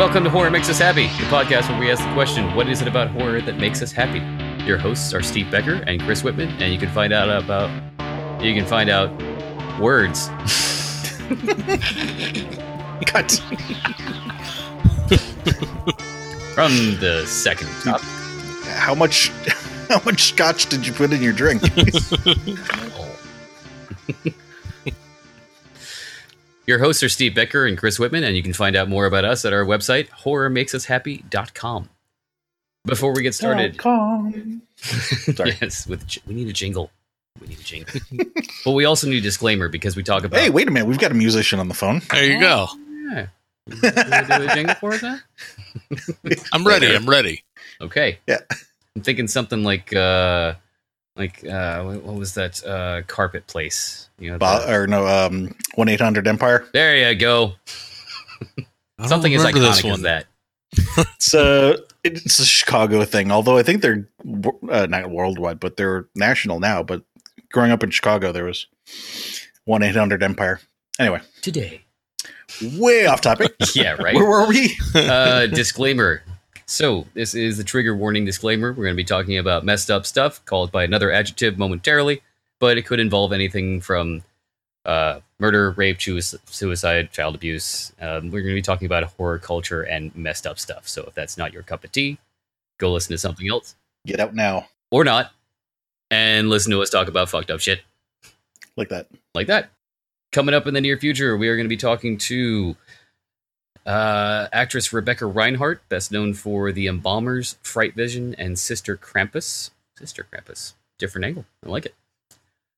Welcome to Horror Makes Us Happy, the podcast where we ask the question, what is it about horror that makes us happy? Your hosts are Steve Becker and Chris Whitman, and you can find out about you can find out words. Cut. From the second top. How much? How much scotch did you put in your drink? Your hosts are Steve Becker and Chris Whitman, and you can find out more about us at our website, horrormakesushappy.com. Before we get started, Com. Sorry. yes, with we need a jingle. We need a jingle. but we also need a disclaimer because we talk about Hey, wait a minute. We've got a musician on the phone. There you go. Yeah. You do a jingle for us now? I'm ready. I'm ready. Okay. Yeah. I'm thinking something like uh like uh what what was that uh carpet place? You know, Bo- the- or no, um, one eight hundred Empire. there you go. I don't Something as remember iconic as that. so it's a Chicago thing. Although I think they're uh, not worldwide, but they're national now. But growing up in Chicago, there was one eight hundred Empire. Anyway, Today. way off topic. Yeah, right. Where were we? uh, disclaimer. So, this is the trigger warning disclaimer. We're going to be talking about messed up stuff called by another adjective momentarily, but it could involve anything from uh, murder, rape, suicide, child abuse. Um, we're going to be talking about horror culture and messed up stuff. So, if that's not your cup of tea, go listen to something else Get out now, or not and listen to us talk about fucked up shit like that. like that. Coming up in the near future, we are going to be talking to uh, actress Rebecca Reinhardt, best known for The Embalmers, Fright Vision, and Sister Krampus. Sister Krampus, different angle. I like it.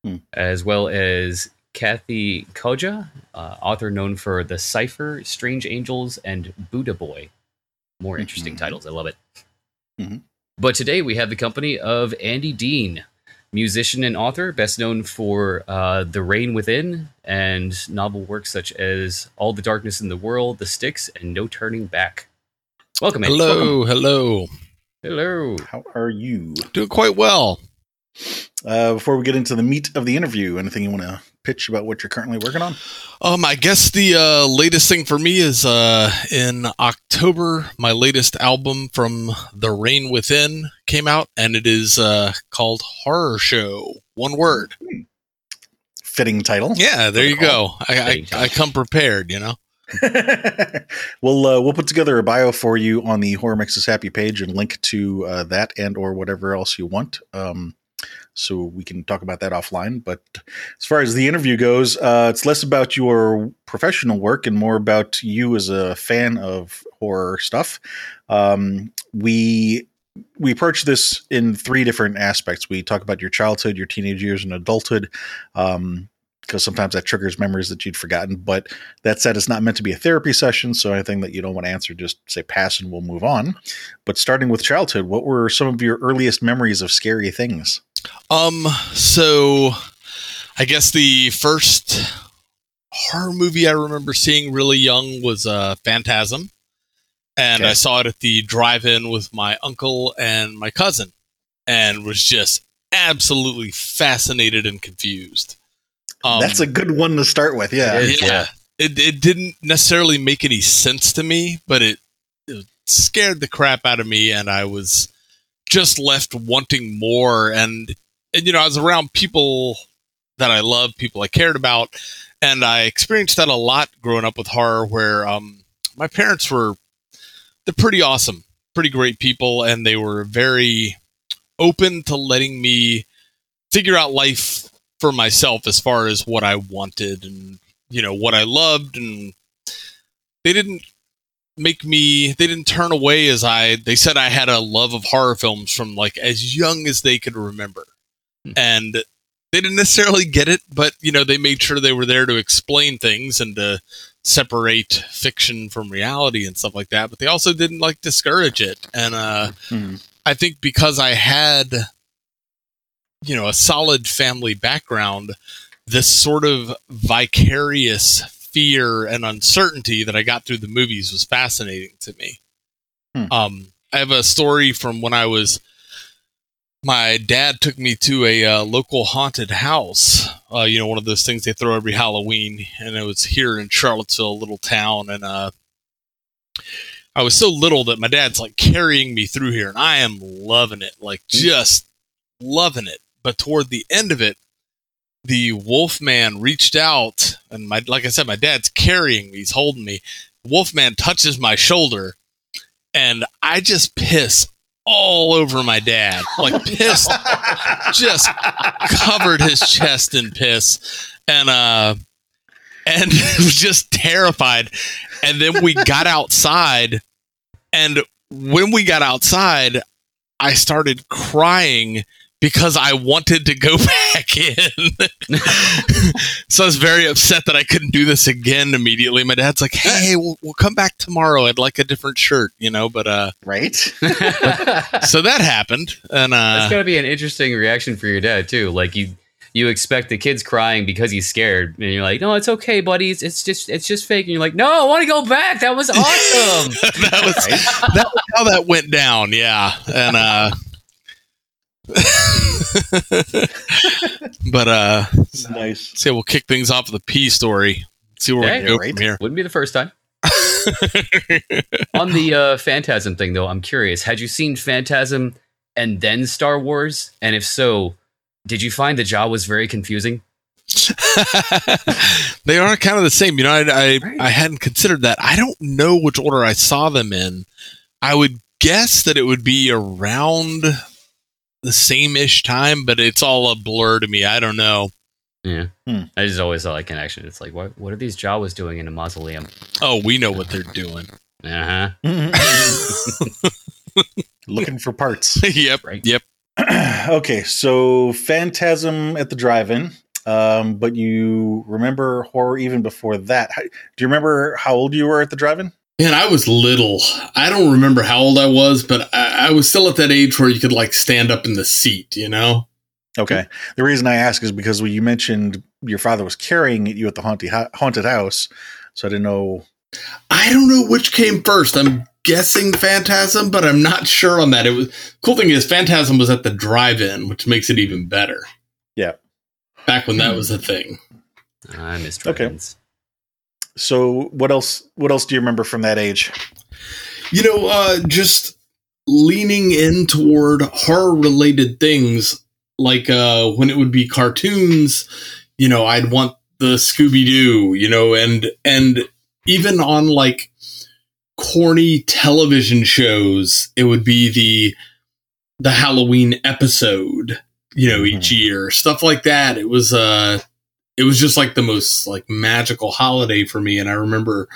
Hmm. As well as Kathy Koja, uh, author known for The Cipher, Strange Angels, and Buddha Boy. More interesting Mhm. titles. I love it. Mhm. But today we have the company of Andy Dean, musician and author, best known for uh, The Rain Within and novel works such as All the Darkness in the World, The Sticks, and No Turning Back. Welcome, Andy. Hello. Hello. Hello. How are you? Doing quite well. Uh, before we get into the meat of the interview, anything you want to pitch about what you're currently working on? Um, I guess the uh, latest thing for me is uh, in October, my latest album from The Rain Within came out, and it is uh, called Horror Show. One word. Fitting title. Yeah, there you go. I, I, I come prepared, you know. we'll uh, we'll put together a bio for you on the Horror Makes Us Happy page and link to uh, that and or whatever else you want. Um, so we can talk about that offline. But as far as the interview goes, uh, it's less about your professional work and more about you as a fan of horror stuff. Um, we we approach this in three different aspects. We talk about your childhood, your teenage years, and adulthood. Um, because sometimes that triggers memories that you'd forgotten. But that said, it's not meant to be a therapy session, so anything that you don't want to answer, just say pass and we'll move on. But starting with childhood, what were some of your earliest memories of scary things? Um, so I guess the first horror movie I remember seeing really young was uh, Phantasm, and Okay. I saw it at the drive-in with my uncle and my cousin, and was just absolutely fascinated and confused. Um, That's a good one to start with. Yeah. It is, yeah. yeah. It it didn't necessarily make any sense to me, but it, it scared the crap out of me, and I was just left wanting more. And and you know, I was around people that I loved, people I cared about, and I experienced that a lot growing up with horror. Where um, my parents were they're pretty awesome, pretty great people, and they were very open to letting me figure out life for myself as far as what I wanted and you know what I loved and they didn't make me they didn't turn away as I they said I had a love of horror films from like as young as they could remember. Hmm. And they didn't necessarily get it, but you know, they made sure they were there to explain things and to separate fiction from reality and stuff like that, but they also didn't like discourage it. And uh Hmm. I think because I had, you know, a solid family background, this sort of vicarious fear and uncertainty that I got through the movies was fascinating to me. Hmm. Um, I have a story from when I was. My dad took me to a uh, local haunted house. Uh, you know, one of those things they throw every Halloween, and it was here in Charlottesville, a little town, and uh, I was so little that my dad's like carrying me through here, and I am loving it, like just loving it. But toward the end of it, the Wolfman reached out, and my like I said, my dad's carrying me, he's holding me. Wolfman touches my shoulder, and I just piss all over my dad, like piss, just covered his chest in piss, and uh, and was just terrified. And then we got outside, and when we got outside, I started crying because I wanted to go back in. so I was very upset that I couldn't do this again immediately. My dad's like, "Hey, hey we'll, we'll come back tomorrow. I'd like a different shirt," you know. But uh, right. so that happened, and uh, That's gotta be an interesting reaction for your dad too. Like you, you expect the kid's crying because he's scared, and you're like, "No, it's okay, buddy. It's, it's just, it's just fake." And you're like, "No, I want to go back. That was awesome." that was that was how that went down. Yeah, and uh, but uh, nice. say we'll kick things off with a P story. See where Yeah, we go right. from here. Wouldn't be the first time. On the uh, Phantasm thing, though, I'm curious. Had you seen Phantasm and then Star Wars? And if so, did you find the Jawas very confusing? they are kind of the same. You know, I I, Right. I hadn't considered that. I don't know which order I saw them in. I would guess that it would be around the same ish time, but it's all a blur to me. I don't know. Yeah. Hmm. I just always saw that connection. It's like, what, what are these Jawas doing in a mausoleum? Oh, we know what they're doing. Uh huh. Looking for parts. yep. Right. Yep. okay, so Phantasm at the drive-in. Um, but you remember horror even before that. How- Do you remember how old you were at the drive-in? Man, I was little. I don't remember how old I was, but I, I was still at that age where you could like stand up in the seat, you know? Okay. The reason I ask is because when you mentioned your father was carrying you at the haunted haunted house, so I didn't know. I don't know which came first. I'm guessing Phantasm, but I'm not sure on that. It was cool thing is Phantasm was at the drive-in, which makes it even better. Yeah. Back when that hmm. was a thing. I missed Okay. So what else? What else do you remember from that age? You know, uh, just leaning in toward horror related things, like uh, when it would be cartoons, you know, I'd want the Scooby Doo, you know, and and even on like corny television shows, it would be the the Halloween episode, you know, each year, stuff like that. It was uh it was just like the most like magical holiday for me and I remember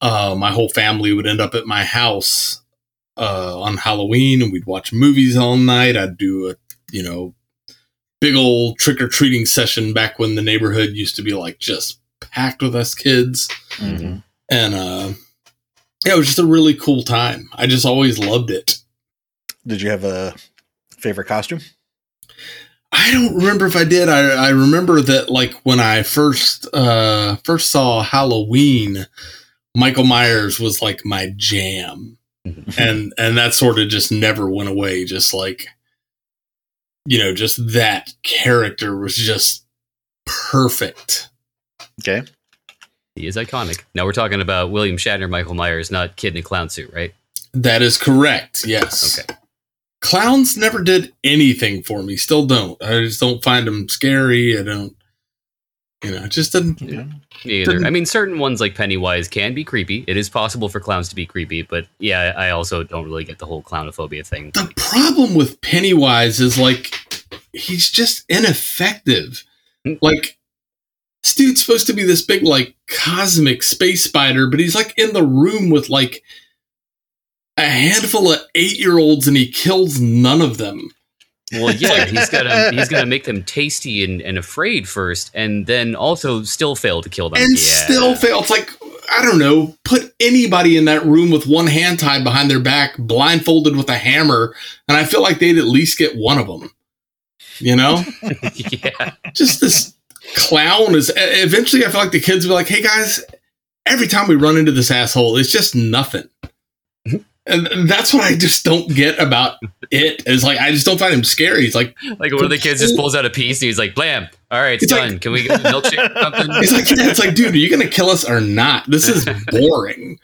uh, my whole family would end up at my house uh, on Halloween, and we'd watch movies all night. I'd do a you know big old trick or treating session back when the neighborhood used to be like just packed with us kids, Mhm. and uh, yeah, it was just a really cool time. I just always loved it. Did you have a favorite costume? I don't remember if I did. I, I remember that like when I first uh, first saw Halloween, Michael Myers was like my jam. and and that sort of just never went away just like you know just that character was just perfect Okay. He is iconic. Now we're talking about William Shatner, Michael Myers, not kid in a clown suit, right? that is correct yes Okay. Clowns never did anything for me still don't i just don't find them scary i don't you know it just didn't Yeah. Me either. Didn't- I mean, certain ones like Pennywise can be creepy. It is possible for clowns to be creepy, but yeah, I also don't really get the whole clownophobia thing. the problem with pennywise is like he's just ineffective Hmm. like this dude's supposed to be this big like cosmic space spider but he's like in the room with like a handful of eight year olds and he kills none of them Well, yeah, he's gonna he's gonna make them tasty and, and afraid first, and then also still fail to kill them. and yeah. still fail it's like i don't know put anybody in that room with one hand tied behind their back blindfolded with a hammer and i feel like they'd at least get one of them you know yeah. just this clown is eventually i feel like the kids will be like hey guys every time we run into this asshole it's just nothing and that's what i just don't get about it is like i just don't find him scary it's like Like one of the kids just pulls out a piece and he's like, "Blam! All right, it's It's done. like- Can we get a milkshake or something? It's like, yeah, it's like, dude, are you gonna kill us or not? This is boring.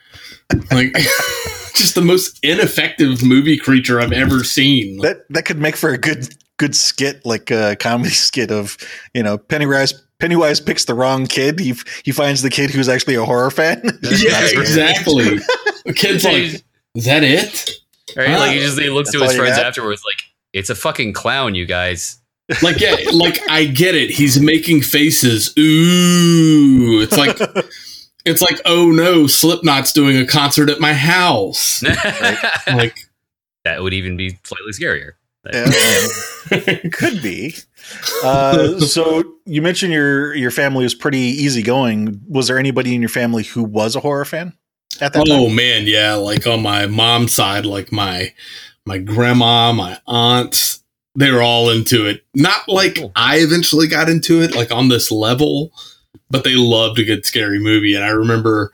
Like, just the most ineffective movie creature I've ever seen. That that could make for a good good skit, like a comedy skit of you know Pennywise. Pennywise picks the wrong kid. He he finds the kid who's actually a horror fan. yeah, exactly. The kid's like, is that it? Right? Like he just he looks That's to his friends afterwards, like it's a fucking clown, you guys. Like, yeah, like I get it. He's making faces. Ooh, it's like, it's like, oh no, Slipknot's doing a concert at my house. Like, that would even be slightly scarier. Yeah, could be. Uh, so you mentioned your your family was pretty easygoing. Was there anybody in your family who was a horror fan at that oh time? man, yeah. Like on my mom's side, like my my grandma, my aunts, they were all into it. Not like Cool. I eventually got into it, like on this level, but they loved a good scary movie. And I remember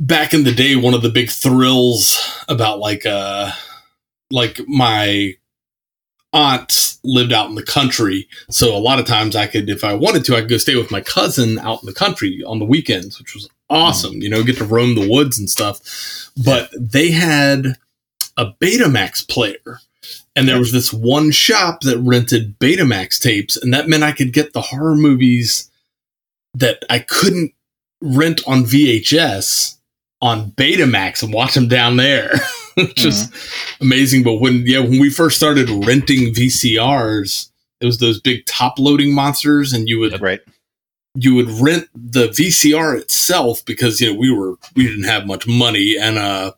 back in the day, one of the big thrills about like uh like my aunts lived out in the country. So a lot of times I could, if I wanted to, I could go stay with my cousin out in the country on the weekends, which was awesome, you know, get to roam the woods and stuff. But they had a Betamax player. And there was this one shop that rented Betamax tapes, and that meant I could get the horror movies that I couldn't rent on VHS on Betamax and watch them down there. Which is mm-hmm. amazing. But when yeah, when we first started renting VCRs, it was those big top loading monsters, and you would Right. You would rent the VCR itself because you know we were we didn't have much money and uh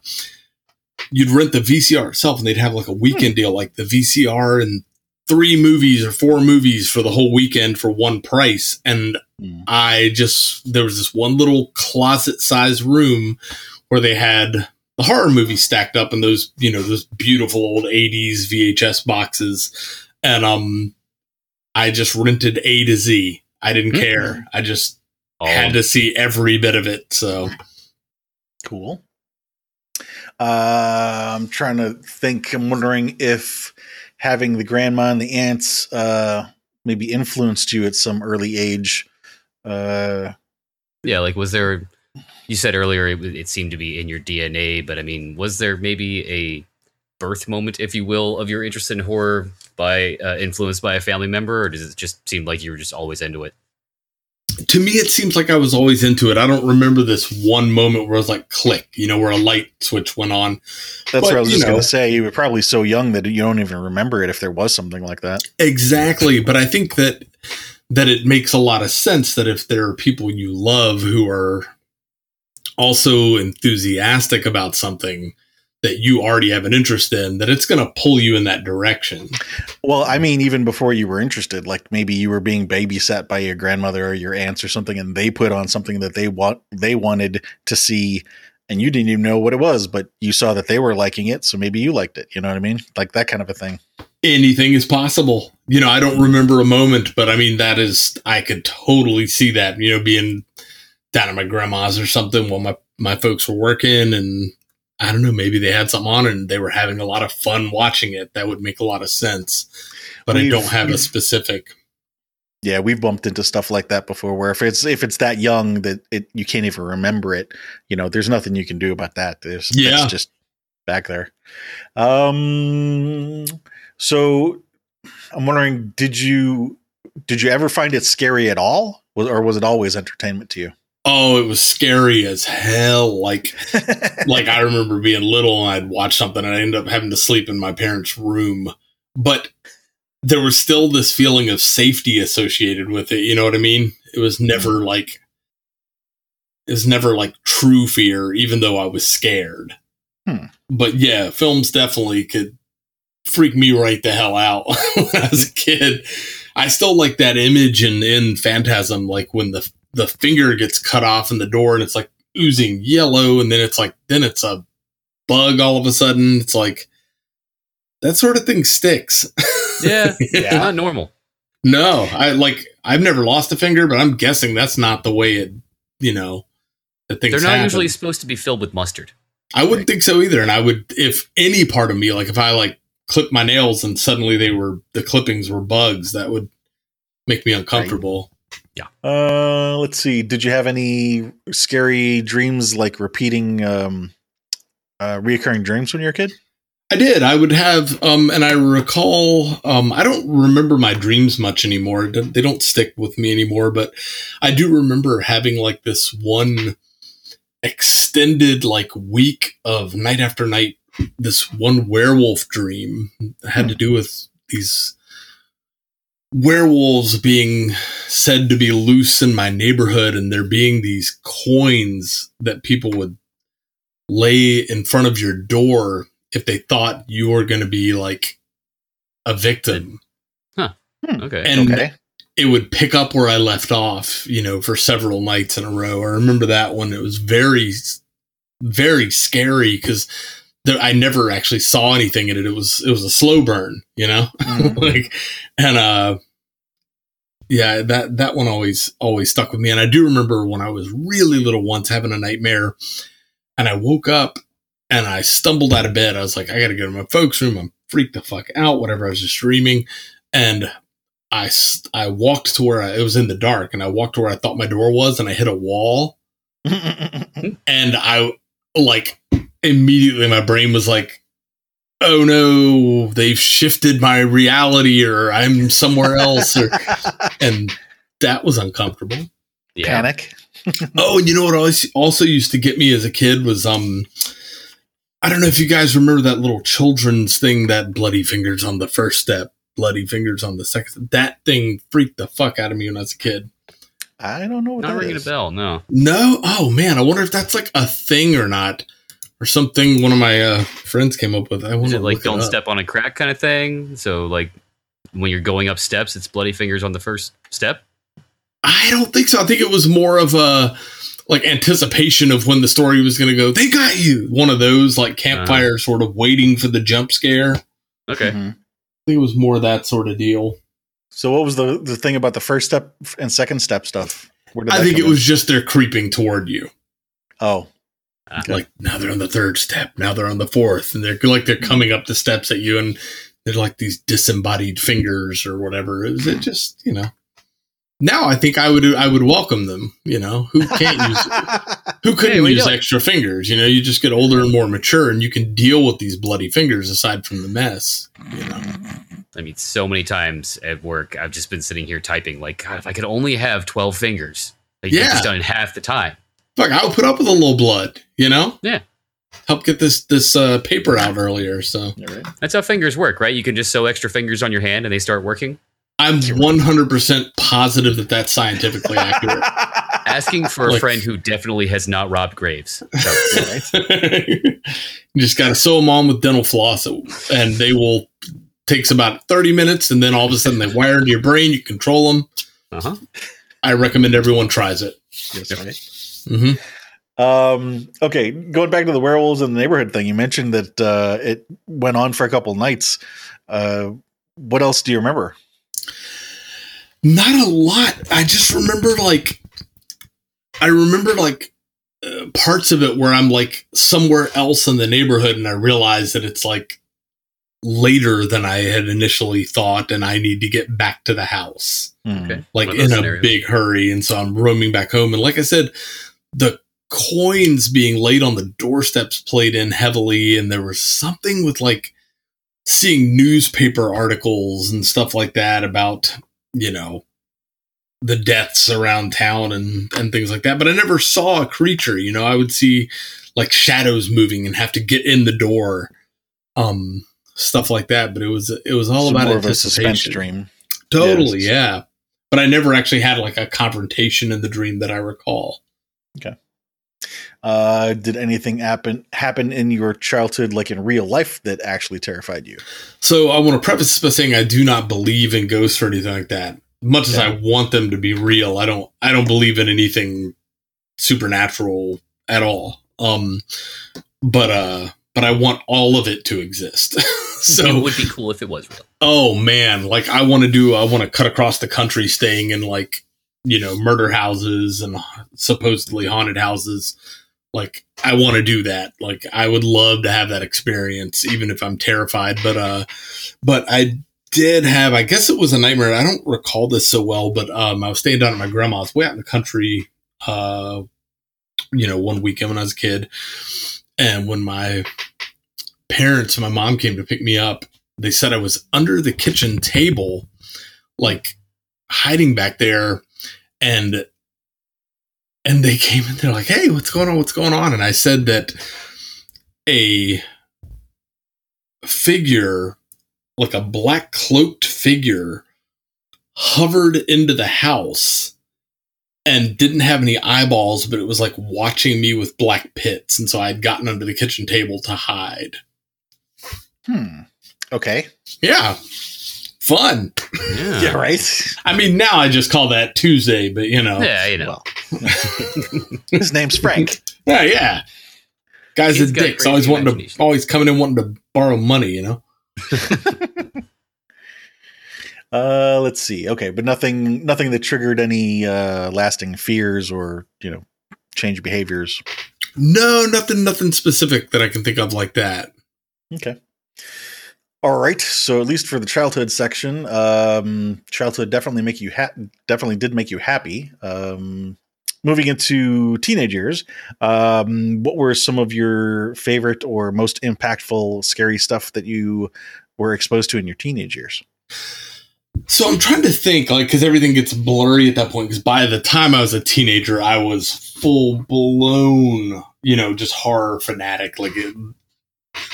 you'd rent the VCR itself and they'd have like a weekend deal like the VCR and three movies or four movies for the whole weekend for one price and Mm. I just there was this one little closet sized room where they had the horror movies stacked up in those you know those beautiful old 80s VHS boxes and um I just rented A to Z. I didn't Mhm. care. I just Oh, had to see every bit of it. So Cool. Uh, I'm trying to think. I'm wondering if having the grandma and the aunts uh, maybe influenced you at some early age. Uh, yeah, like was there? You said earlier it, it seemed to be in your DNA, but I mean, was there maybe a birth moment, if you will, of your interest in horror by uh, influenced by a family member, or does it just seem like you were just always into it? to me, it seems like I was always into it. I don't remember this one moment where it was like click, you know, where a light switch went on. that's But, what I was just going to say. You were probably so young that you don't even remember it if there was something like that. Exactly. But I think that that it makes a lot of sense that if there are people you love who are also enthusiastic about something that you already have an interest in, that it's going to pull you in that direction. Well, I mean, even before you were interested, like maybe you were being babysat by your grandmother or your aunts or something, and they put on something that they want they wanted to see, and you didn't even know what it was, but you saw that they were liking it, so maybe you liked it. You know what I mean? Like that kind of a thing. anything is possible. You know, I don't remember a moment, but I mean, that is, I could totally see that, you know, being down at my grandma's or something while my, my folks were working and I don't know, maybe they had something on and they were having a lot of fun watching it. That would make a lot of sense. But I We've- don't have a specific. Yeah, we've bumped into stuff like that before. Where if it's if it's that young that it you can't even remember it, you know, there's nothing you can do about that. There's Yeah. it's just back there. Um, so I'm wondering, did you did you ever find it scary at all, Was- or was it always entertainment to you? Oh, it was scary as hell. Like, like I remember being little and I'd watch something and I ended up having to sleep in my parents' room. But there was still this feeling of safety associated with it. You know what I mean? It was never like it was never like true fear, even though I was scared. Hmm. But yeah, films definitely could freak me right the hell out when I was a kid. I still like that image in, in Phantasm, like when the the finger gets cut off in the door and it's like oozing yellow, and then it's like then it's a bug all of a sudden. It's like that sort of thing sticks. Yeah, Yeah. not normal. no, I like I've never lost a finger, but I'm guessing that's not the way it you know that things They're not happen. usually supposed to be filled with mustard. I wouldn't think so either. And I would, if any part of me, like if I like clipped my nails and suddenly they were, the clippings were bugs, that would, make me uncomfortable. Uh, let's see. Did you have any scary dreams, like repeating, um, uh, reoccurring dreams when you were a kid? I did. I would have, um, and I recall. Um, I don't remember my dreams much anymore. They don't stick with me anymore. But I do remember having like this one extended like week of night after night. This one werewolf dream had to do with these werewolves being said to be loose in my neighborhood, and there being these coins that people would lay in front of your door if they thought you were going to be like a victim. Huh. Hmm. Okay. And okay. it would pick up where I left off, you know, for several nights in a row. I remember that one. It was very, very scary because I never actually saw anything in it. It was, it was a slow burn, you know, Mhm. like, and, uh, yeah, that, that one always, always stuck with me. And I do remember when I was really little once having a nightmare and I woke up and I stumbled out of bed. I was like, I got to go to my folks' room. I'm freaked the fuck out, whatever. I was just dreaming. And I I walked to where I, it was in the dark and I walked to where I thought my door was and I hit a wall and I like immediately my brain was like, oh no, they've shifted my reality or I'm somewhere else. Or, and that was uncomfortable. yeah. Panic. Oh, and you know what always also used to get me as a kid was um I don't know if you guys remember that little children's thing that bloody fingers on the first step, bloody fingers on the second. That thing freaked the fuck out of me when I was a kid. I don't know what Not that ringing is. a bell. No. No, oh man, I wonder if that's like a thing or not, or something one of my uh, friends came up with. I want Is to it like don't it step on a crack kind of thing? So like when you're going up steps, it's bloody fingers on the first step. I don't think so. I think it was more of a like anticipation of when the story was going to go. They got you. One of those like campfire sort of waiting for the jump scare. I Okay. Mhm. think it was more that sort of deal. So, what was the the thing about the first step and second step stuff? Where did I think it in? was just they're creeping toward you. Oh, Like now they're on the third step. Now they're on the fourth, and they're like they're coming up the steps at you, and they're like these disembodied fingers or whatever. Is it just you know? Now I think I would I would welcome them. You know who can't use who couldn't Hey, what are you use extra fingers? You know you just get older and more mature, and you can deal with these bloody fingers aside from the mess. You know. I mean, so many times at work, I've just been sitting here typing, like, God, if I could only have 12 fingers, like, Yeah. yeah. just done in half the time. Fuck, I would put up with a little blood. You know. Yeah. Help get this this uh, paper out earlier. So. All right. That's how fingers work, right? You can just sew extra fingers on your hand and they start working. I'm 100% positive that that's scientifically accurate. Asking for a friend who definitely has not robbed graves. You just got to sew them on with dental floss, and they will takes about 30 minutes, and then all of a sudden they wire into your brain. You control them. uh-huh. I recommend everyone tries it. Yes, right. Hmm Um, okay, going back to the werewolves in the neighborhood thing, you mentioned that uh, it went on for a couple nights. Uh, what else do you remember? Not a lot. I just remember like, I remember like uh, parts of it where I'm like somewhere else in the neighborhood, and I realize that it's like later than I had initially thought, and I need to get back to the house. Hmm. Okay. like One of in a scenarios. big hurry and so i'm roaming back home and like i said the coins being laid on the doorsteps played in heavily and there was something with like seeing newspaper articles and stuff like that about you know the deaths around town and and things like that but i never saw a creature you know i would see like shadows moving and have to get in the door um stuff like that but it was it was all about more of a suspense dream. Totally, Yes. yeah. But I never actually had like a confrontation in the dream that I recall. Uh, did anything happen happen in your childhood, like in real life, that actually terrified you? So I want to preface this by saying I do not believe in ghosts or anything like that. Much as I want them to be real, I don't I don't believe in anything supernatural at all. Um but uh but I want all of it to exist. so it would be cool if it was real. Oh man, like I want to do I want to cut across the country staying in like, you know, murder houses and supposedly haunted houses. Like I want to do that. Like I would love to have that experience even if I'm terrified, but uh but I did have, I guess it was a nightmare. I don't recall this so well, but um, I was staying down at my grandma's way out in the country, uh, you know, one weekend when I was a kid. And when my parents, and my mom came to pick me up, they said I was under the kitchen table, like hiding back there. And and they came in, they're like, hey, what's going on? What's going on? And I said that a figure, like a black cloaked figure, hovered into the house and didn't have any eyeballs, but it was like watching me with black pits. And so I had gotten under the kitchen table to hide. Hmm. Okay. Yeah. Fun. Yeah. Yeah. Right. I mean, now I just call that Tuesday, but you know. Yeah, you know. His name's Frank. Yeah, yeah. Guys He's are dicks. Always wanting to, always coming in wanting to borrow money, you know? Uh, let's see. Okay, but nothing, nothing that triggered any uh, lasting fears or you know, change behaviors. No, nothing, nothing specific that I can think of like that. Okay. All right. So at least for the childhood section, um, childhood definitely make you ha- definitely did make you happy. Um, moving into teenage years, um, what were some of your favorite or most impactful scary stuff that you were exposed to in your teenage years? So I'm trying to think, like, because everything gets blurry at that point. Because by the time I was a teenager, I was full blown, you know, just horror fanatic. Like, it,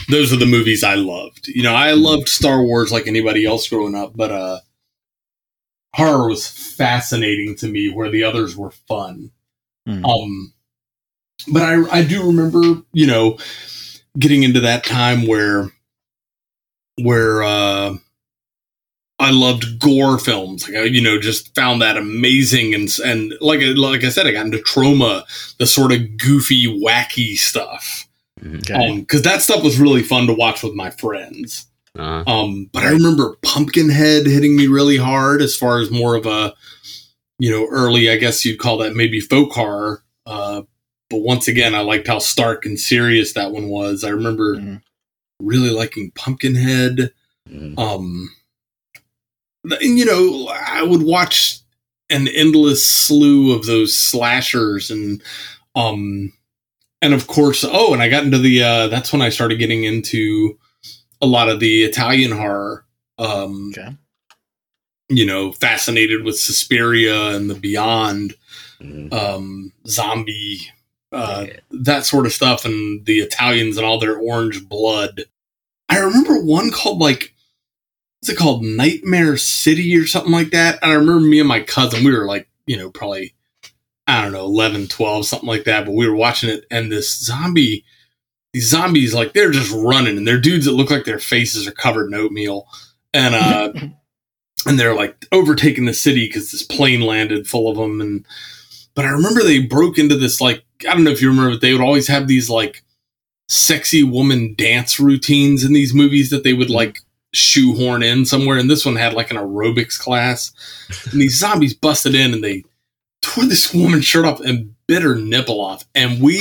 those are the movies I loved. You know, I loved Star Wars like anybody else growing up, but uh, horror was fascinating to me, where the others were fun. Hmm. Um, but I I do remember, you know, getting into that time where where uh I loved gore films. Like I, you know, just found that amazing and and like like I said, I got into Troma, the sort of goofy, wacky stuff. Mhm. Okay. because that stuff was really fun to watch with my friends. Uh, Um, but I remember Pumpkinhead hitting me really hard as far as more of a, you know, early, I guess you'd call that maybe folk horror. Uh, but once again, I liked how stark and serious that one was. I remember Mhm. really liking Pumpkinhead. mhm. Um, and you know, I would watch an endless slew of those slashers and, um, and of course, oh, and I got into the, uh, that's when I started getting into a lot of the Italian horror. Um, Okay. you know, fascinated with Suspiria and the Beyond, Mhm. um, zombie, uh, Yeah. that sort of stuff, and the Italians and all their orange blood. I remember one called like, what's it called? Nightmare City or something like that. And I remember me and my cousin, we were like, you know, probably, I don't know, 11, 12, something like that. But we were watching it, and this zombie, these zombies, like, they're just running, and they're dudes that look like their faces are covered in oatmeal. And, uh, and they're like overtaking the city because this plane landed full of them. And, but I remember they broke into this, like, I don't know if you remember, but they would always have these, like, sexy woman dance routines in these movies that they would, like, shoehorn in somewhere. And this one had, like, an aerobics class. And these zombies busted in and they tore this woman's shirt off and bit her nipple off. And we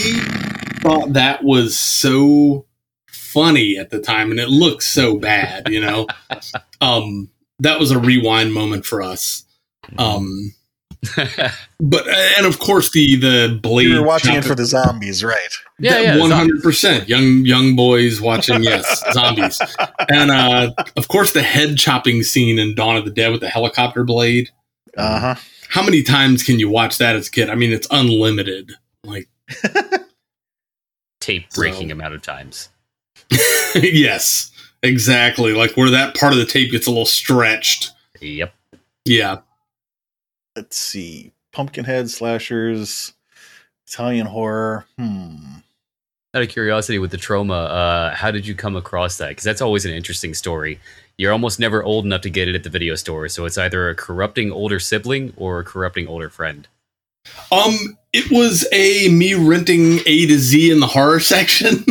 thought that was so funny at the time and it looked so bad, you know. um that was a rewind moment for us. Um but and of course the the blade You were watching it for the zombies, right? yeah, yeah. one zombies. hundred percent young young boys watching yes zombies and uh of course the head chopping scene in Dawn of the Dead with the helicopter blade. Uh huh. How many times can you watch that as a kid? I mean, it's unlimited. Like Tape breaking So- amount of times. yes, exactly. Like where that part of the tape gets a little stretched. Yep. Yeah. Let's see. Pumpkinhead slashers, Italian horror. Hmm. Out of curiosity, with the Troma, uh, how did you come across that? Because that's always an interesting story. You're almost never old enough to get it at the video store, so it's either a corrupting older sibling or a corrupting older friend. Um, it was a me renting A to Z in the horror section.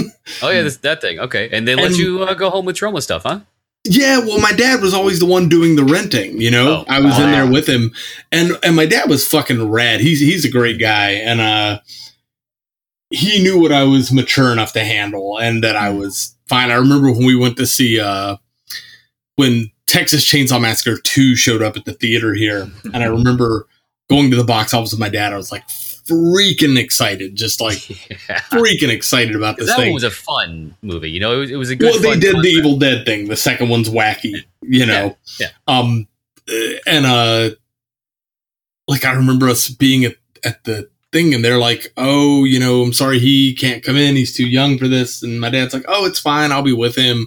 Oh yeah, this, that thing. Okay, and they let And- you uh, go home with Troma stuff, huh? yeah, well, my dad was always the one doing the renting. You know, Oh, I was in there with him, and and my dad was fucking rad. He's he's a great guy, and uh, he knew what I was mature enough to handle, and that I was fine. I remember when we went to see uh, when Texas Chainsaw Massacre 2 showed up at the theater here. And I remember going to the box office with my dad. I was like freaking excited, just like Yeah. freaking excited about this that thing. one was a fun movie. You know, it was, it was a good. well, they did the. Evil Dead thing. The second one's wacky, you know. Yeah, Um, uh, and uh, like I remember us being at at the thing, and they're like, "Oh, you know, I'm sorry he can't come in. He's too young for this." And my dad's like, "Oh, it's fine. I'll be with him."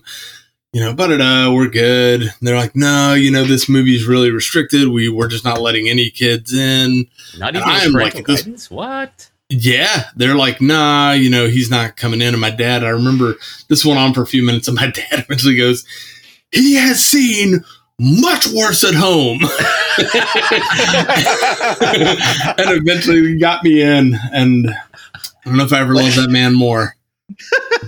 You know, but we're good. And they're like, "No, you know, this movie is really restricted. We we're just not letting any kids in." Not even I'm like guidance. What? Yeah, they're like, nah, you know, he's not coming in. And my dad, I remember this went on for a few minutes, and my dad eventually goes, he has seen much worse at home. and eventually he got me in. And I don't know if I ever loved that man more.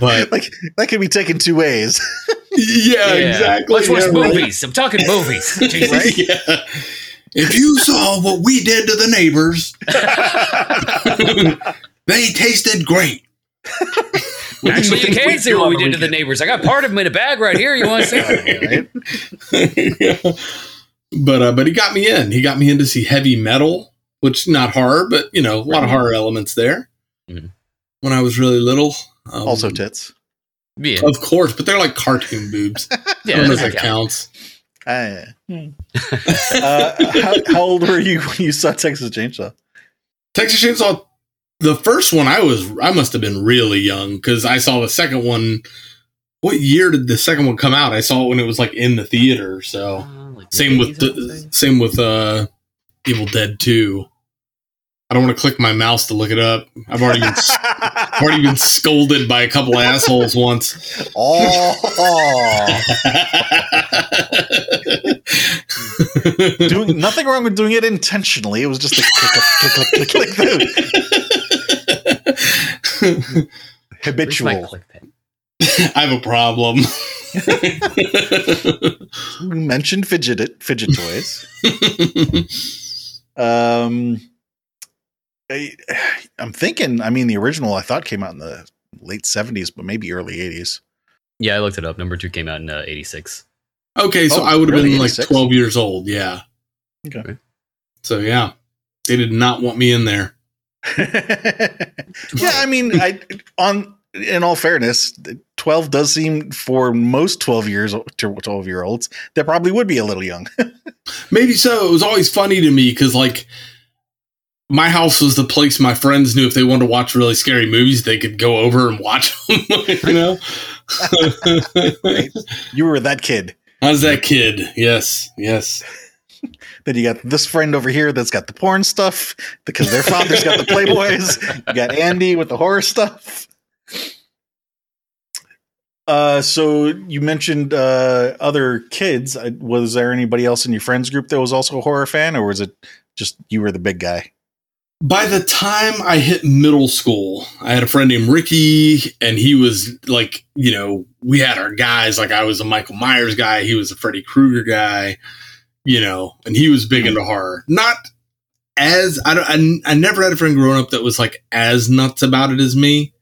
But like that could be taken two ways. yeah, exactly. Let's watch yeah, right. movies. I'm talking movies. Jesus. yeah. If you saw what we did to the neighbors, they tasted great. Actually, you can we see what we did to the neighbors. I got part of them in a bag right here. You want to see? right? but uh, but he got me in. He got me in to see heavy metal, which not horror, but you know a lot of horror elements there. Mhm. When I was really little, um, Also tits. Yeah, of course, but they're like cartoon boobs. I yeah, don't know if that counts. Yeah. uh, how, how old were you when you saw Texas Chainsaw? Texas Chainsaw, the first one, I was I must have been really young because I saw the second one. What year did the second one come out? I saw it when it was like in the theater. So Uh, like same with mid-eighties, I the, same with uh Evil Dead Two. I don't want to click my mouse to look it up. I've already been I've already been scolded by a couple assholes once. oh, doing nothing wrong with doing it intentionally. It was just a click, click, click, click, click, click. Habitual. click? I have a problem. We mentioned fidget fidget toys. Um, I, I'm thinking. I mean, the original I thought came out in the late '70s, but maybe early '80s. Yeah, I looked it up. Number two came out in uh, '86. okay, so Oh, I would have really? been like 86? 12 years old. Yeah. Okay. So yeah, they did not want me in there. yeah, I mean, I on in all fairness, 12 does seem for most 12 years to 12 year olds, they probably would be a little young. Maybe so. It was always funny to me because like my house was the place my friends knew if they wanted to watch really scary movies, they could go over and watch them. you know, you were that kid. I was that kid. Yes, yes. Then you got this friend over here that's got the porn stuff because their father's got the Playboys. You got Andy with the horror stuff. Uh, so you mentioned uh, other kids. Uh, Was there anybody else in your friends group that was also a horror fan, or was it just you were the big guy? By the time I hit middle school, I had a friend named Ricky, and he was like, you know, we had our guys. Like I was a Michael Myers guy, he was a Freddy Krueger guy, you know, and he was big into horror. Not as I don't. I, I never had a friend growing up that was like as nuts about it as me,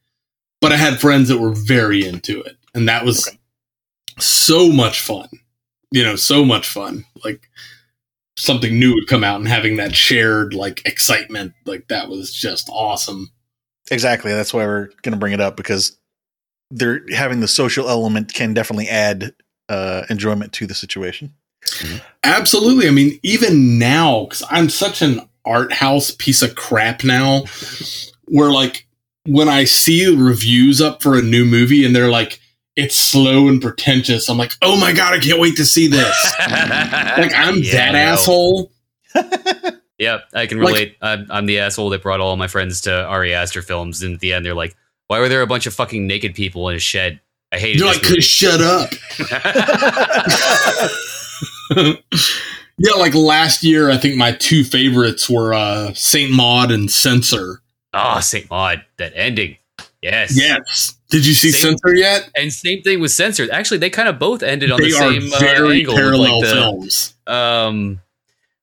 but I had friends that were very into it, and that was Okay. so much fun. You know, so much fun. Like something new would come out and having that shared like excitement like that was just awesome Exactly. That's why we're going to bring it up because they're having the social element can definitely add uh, enjoyment to the situation. absolutely i mean even now because i'm such an art house piece of crap now where like when i see reviews up for a new movie and they're like it's slow and pretentious i'm like oh my god i can't wait to see this like i'm Yeah, that asshole Yep, I can Like- relate. I'm, I'm the asshole that brought all my friends to Ari Aster films, and at the end they're like, "Why were there a bunch of fucking naked people in a shed?" I hated you're like "Could shut up yeah like last year i think my two favorites were uh saint maud and censor oh, Saint Maud, that ending. Yes. Yes. Did you see Same- Censor yet? And same thing with Censored. Actually, they kind of both ended on they the same uh, angle. parallel like the, films. um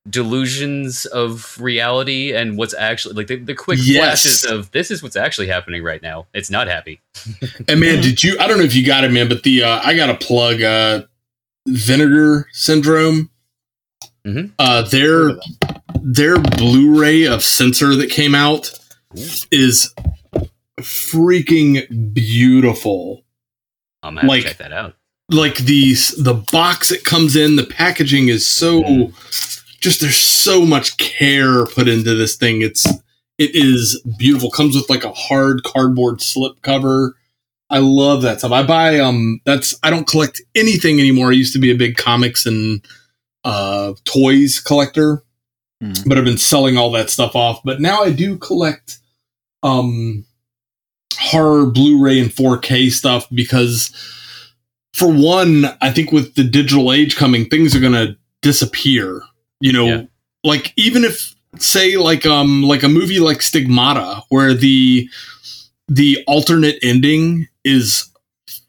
delusions of reality and what's actually like the, the quick Yes. flashes of this is what's actually happening right now. It's not happy. And man, did you? I don't know if you got it, man, but the uh, I got to plug uh, Vinegar Syndrome. Mhm. Uh, their their Blu-ray of Censor that came out is freaking beautiful. I'm gonna Like- check that out. Like these, the box it comes in, the packaging is so just there's so much care put into this thing. It's it is beautiful. Comes with like a hard cardboard slip cover. I love that stuff. I buy um that's I don't collect anything anymore. I used to be a big comics and uh toys collector, Mhm. but I've been selling all that stuff off. But now I do collect um horror Blu-ray and 4K stuff because for one, I think with the digital age coming, things are gonna disappear. You know, Yeah. like even if say like um like a movie like Stigmata, where the the alternate ending is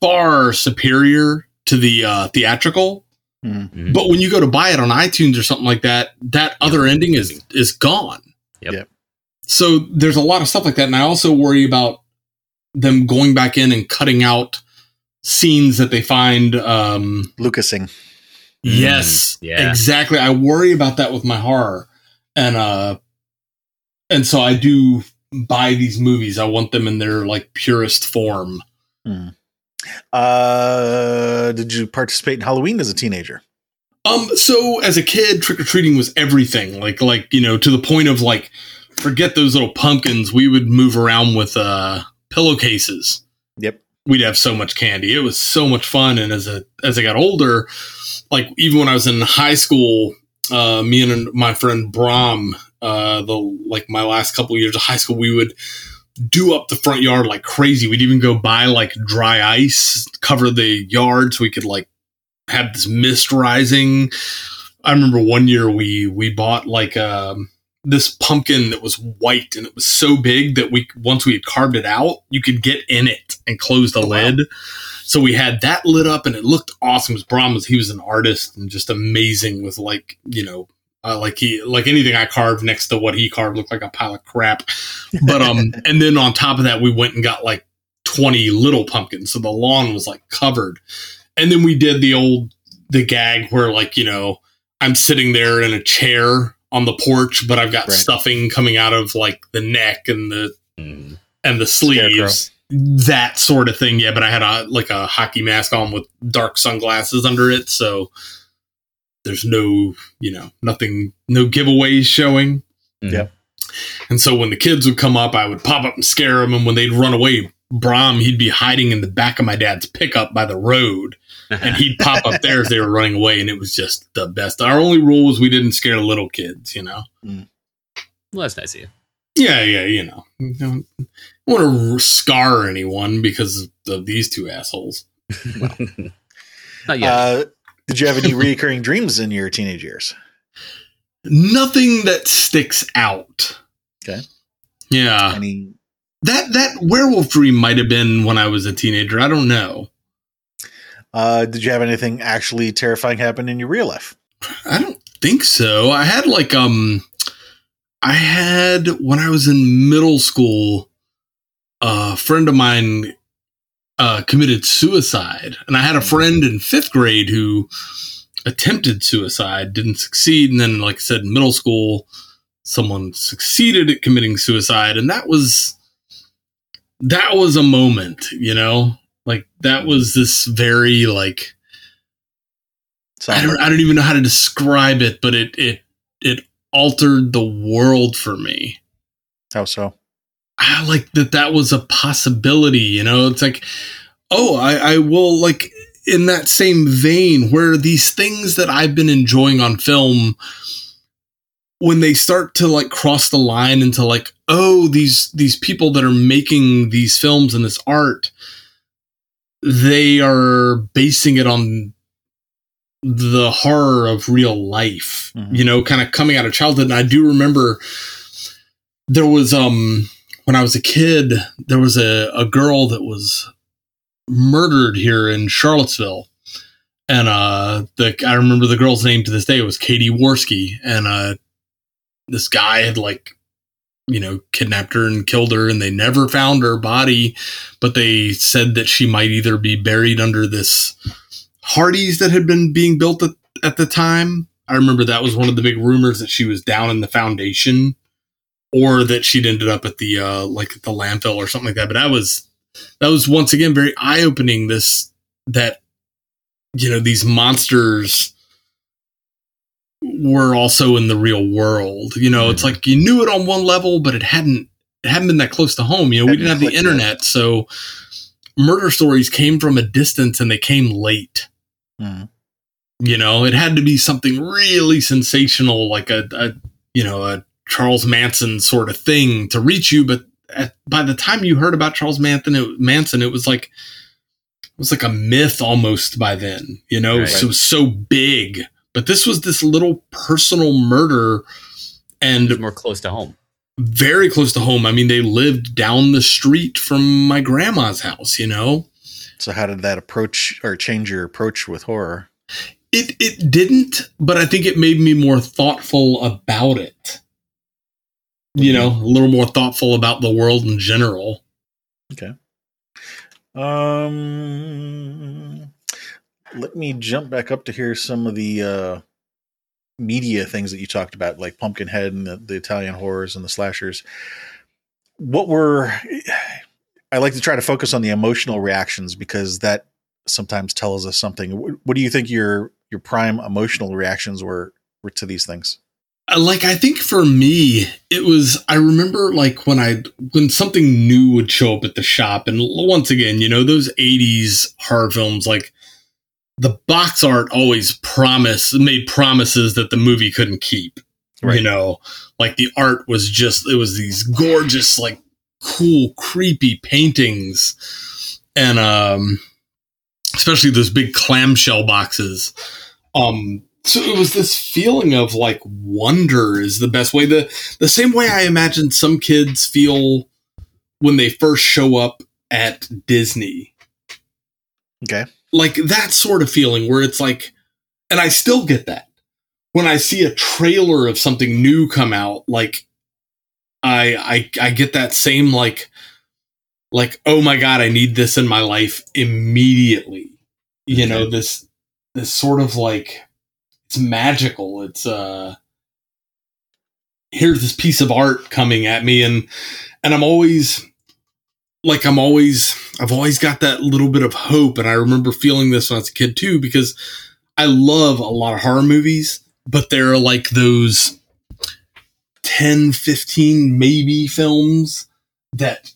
far superior to the uh, theatrical. Mhm. Mhm. But when you go to buy it on iTunes or something like that, that other ending is is gone. Yep. Yep. So there's a lot of stuff like that, and I also worry about them going back in and cutting out scenes that they find. Um, Lucasing. yes, Mm, yeah. exactly. I worry about that with my horror, and uh, and so I do buy these movies. I want them in their like purest form. Mhm. Uh, did you participate in Halloween as a teenager? Um, so as a kid, trick or treating was everything. Like, like you know, to the point of like, forget those little pumpkins. We would move around with uh pillowcases. Yep. We'd have so much candy. It was so much fun. And as a as I got older, like even when I was in high school, uh, me and my friend Brom, uh, the like my last couple years of high school, we would do up the front yard like crazy. We'd even go buy like dry ice, cover the yard so we could like have this mist rising. I remember one year we we bought like um this pumpkin that was white and it was so big that we once we had carved it out, you could get in it and close the Oh, wow. lid. So we had that lit up and it looked awesome. Was Brom was he was an artist and just amazing with like you know uh, like he like anything I carved next to what he carved looked like a pile of crap. But um and then on top of that we went and got like twenty little pumpkins, so the lawn was like covered. And then we did the old the gag where like you know I'm sitting there in a chair on the porch, but I've got Right. stuffing coming out of like the neck and the Mm. and the sleeves that sort of thing yeah but i had a like a hockey mask on with dark sunglasses under it so there's no you know nothing no giveaways showing Mhm. Yep. and so when the kids would come up i would pop up and scare them and when they'd run away brom he'd be hiding in the back of my dad's pickup by the road and he'd pop up there as they were running away and it was just the best our only rule was we didn't scare little kids you know well, that's nice of you. yeah, yeah, you know. You don't want to scar anyone because of these two assholes. Not yet. Uh, did you have any recurring dreams in your teenage years? Nothing that sticks out. Okay. Yeah. Any? That that werewolf dream might have been when I was a teenager. I don't know. Uh, did you have anything actually terrifying happen in your real life? I don't think so. I had like um I had when I was in middle school a friend of mine uh committed suicide and I had a friend in 5th grade who attempted suicide, didn't succeed and then like I said in middle school someone succeeded at committing suicide and that was that was a moment, you know? Like that was this very like I don't, I don't even know how to describe it, but it it it altered the world for me. How so? I like that that was a possibility. You know, it's like, oh, I, I will like in that same vein where these things that I've been enjoying on film, when they start to like cross the line into like, oh, these these people that are making these films and this art, they are basing it on the horror of real life, Mhm. you know, kind of coming out of childhood. And I do remember there was um when I was a kid, there was a, a girl that was murdered here in Charlottesville. And uh the I remember the girl's name to this day. It was Katie Worski. And uh this guy had like you know, kidnapped her and killed her, and they never found her body, but they said that she might either be buried under this Hardee's that had been being built at, at the time. I remember that was one of the big rumors that she was down in the foundation or that she'd ended up at the uh like at the landfill or something like that. But that was that was once again very eye opening this that you know these monsters were also in the real world. You know, it's Mhm. like you knew it on one level, but it hadn't it hadn't been that close to home. You know, we didn't have the internet, so murder stories came from a distance and they came late. Mhm. You know, it had to be something really sensational, like a, a you know a Charles Manson sort of thing to reach you. But at, by the time you heard about Charles Manson, it, Manson, it was like it was like a myth almost by then. You know, Right. so so big. But this was this little personal murder, and more close to home. very close to home. I mean, they lived down the street from my grandma's house. You know, So how did that approach or change your approach with horror? It it didn't, but I think it made me more thoughtful about it. You know, a little more thoughtful about the world in general. Okay. Um, let me jump back up to hear some of the uh, media things that you talked about, like Pumpkinhead and the, the Italian horrors and the slashers. What were I like to try to focus on the emotional reactions because that sometimes tells us something. What, do you think your your prime emotional reactions were, were to these things? Uh, Like I think for me, it was I remember like when I when something new would show up at the shop, and once again, you know, those '80s horror films, like the box art always promised made promises that the movie couldn't keep. You know, like the art was just it was these gorgeous, like cool, creepy paintings, and um, especially those big clamshell boxes. Um, so it was this feeling of like wonder is the best way. The the same way I imagine some kids feel when they first show up at Disney Okay. Like that sort of feeling where it's like and i still get that. When i see a trailer of something new come out like i i i get that same like like oh my god i need this in my life immediately. You know this this sort of like it's magical. It's uh here's this piece of art coming at me and and i'm always like I'm always I've always got that little bit of hope and I remember feeling this when I was a kid too because I love a lot of horror movies but there are like those 10 15 maybe films that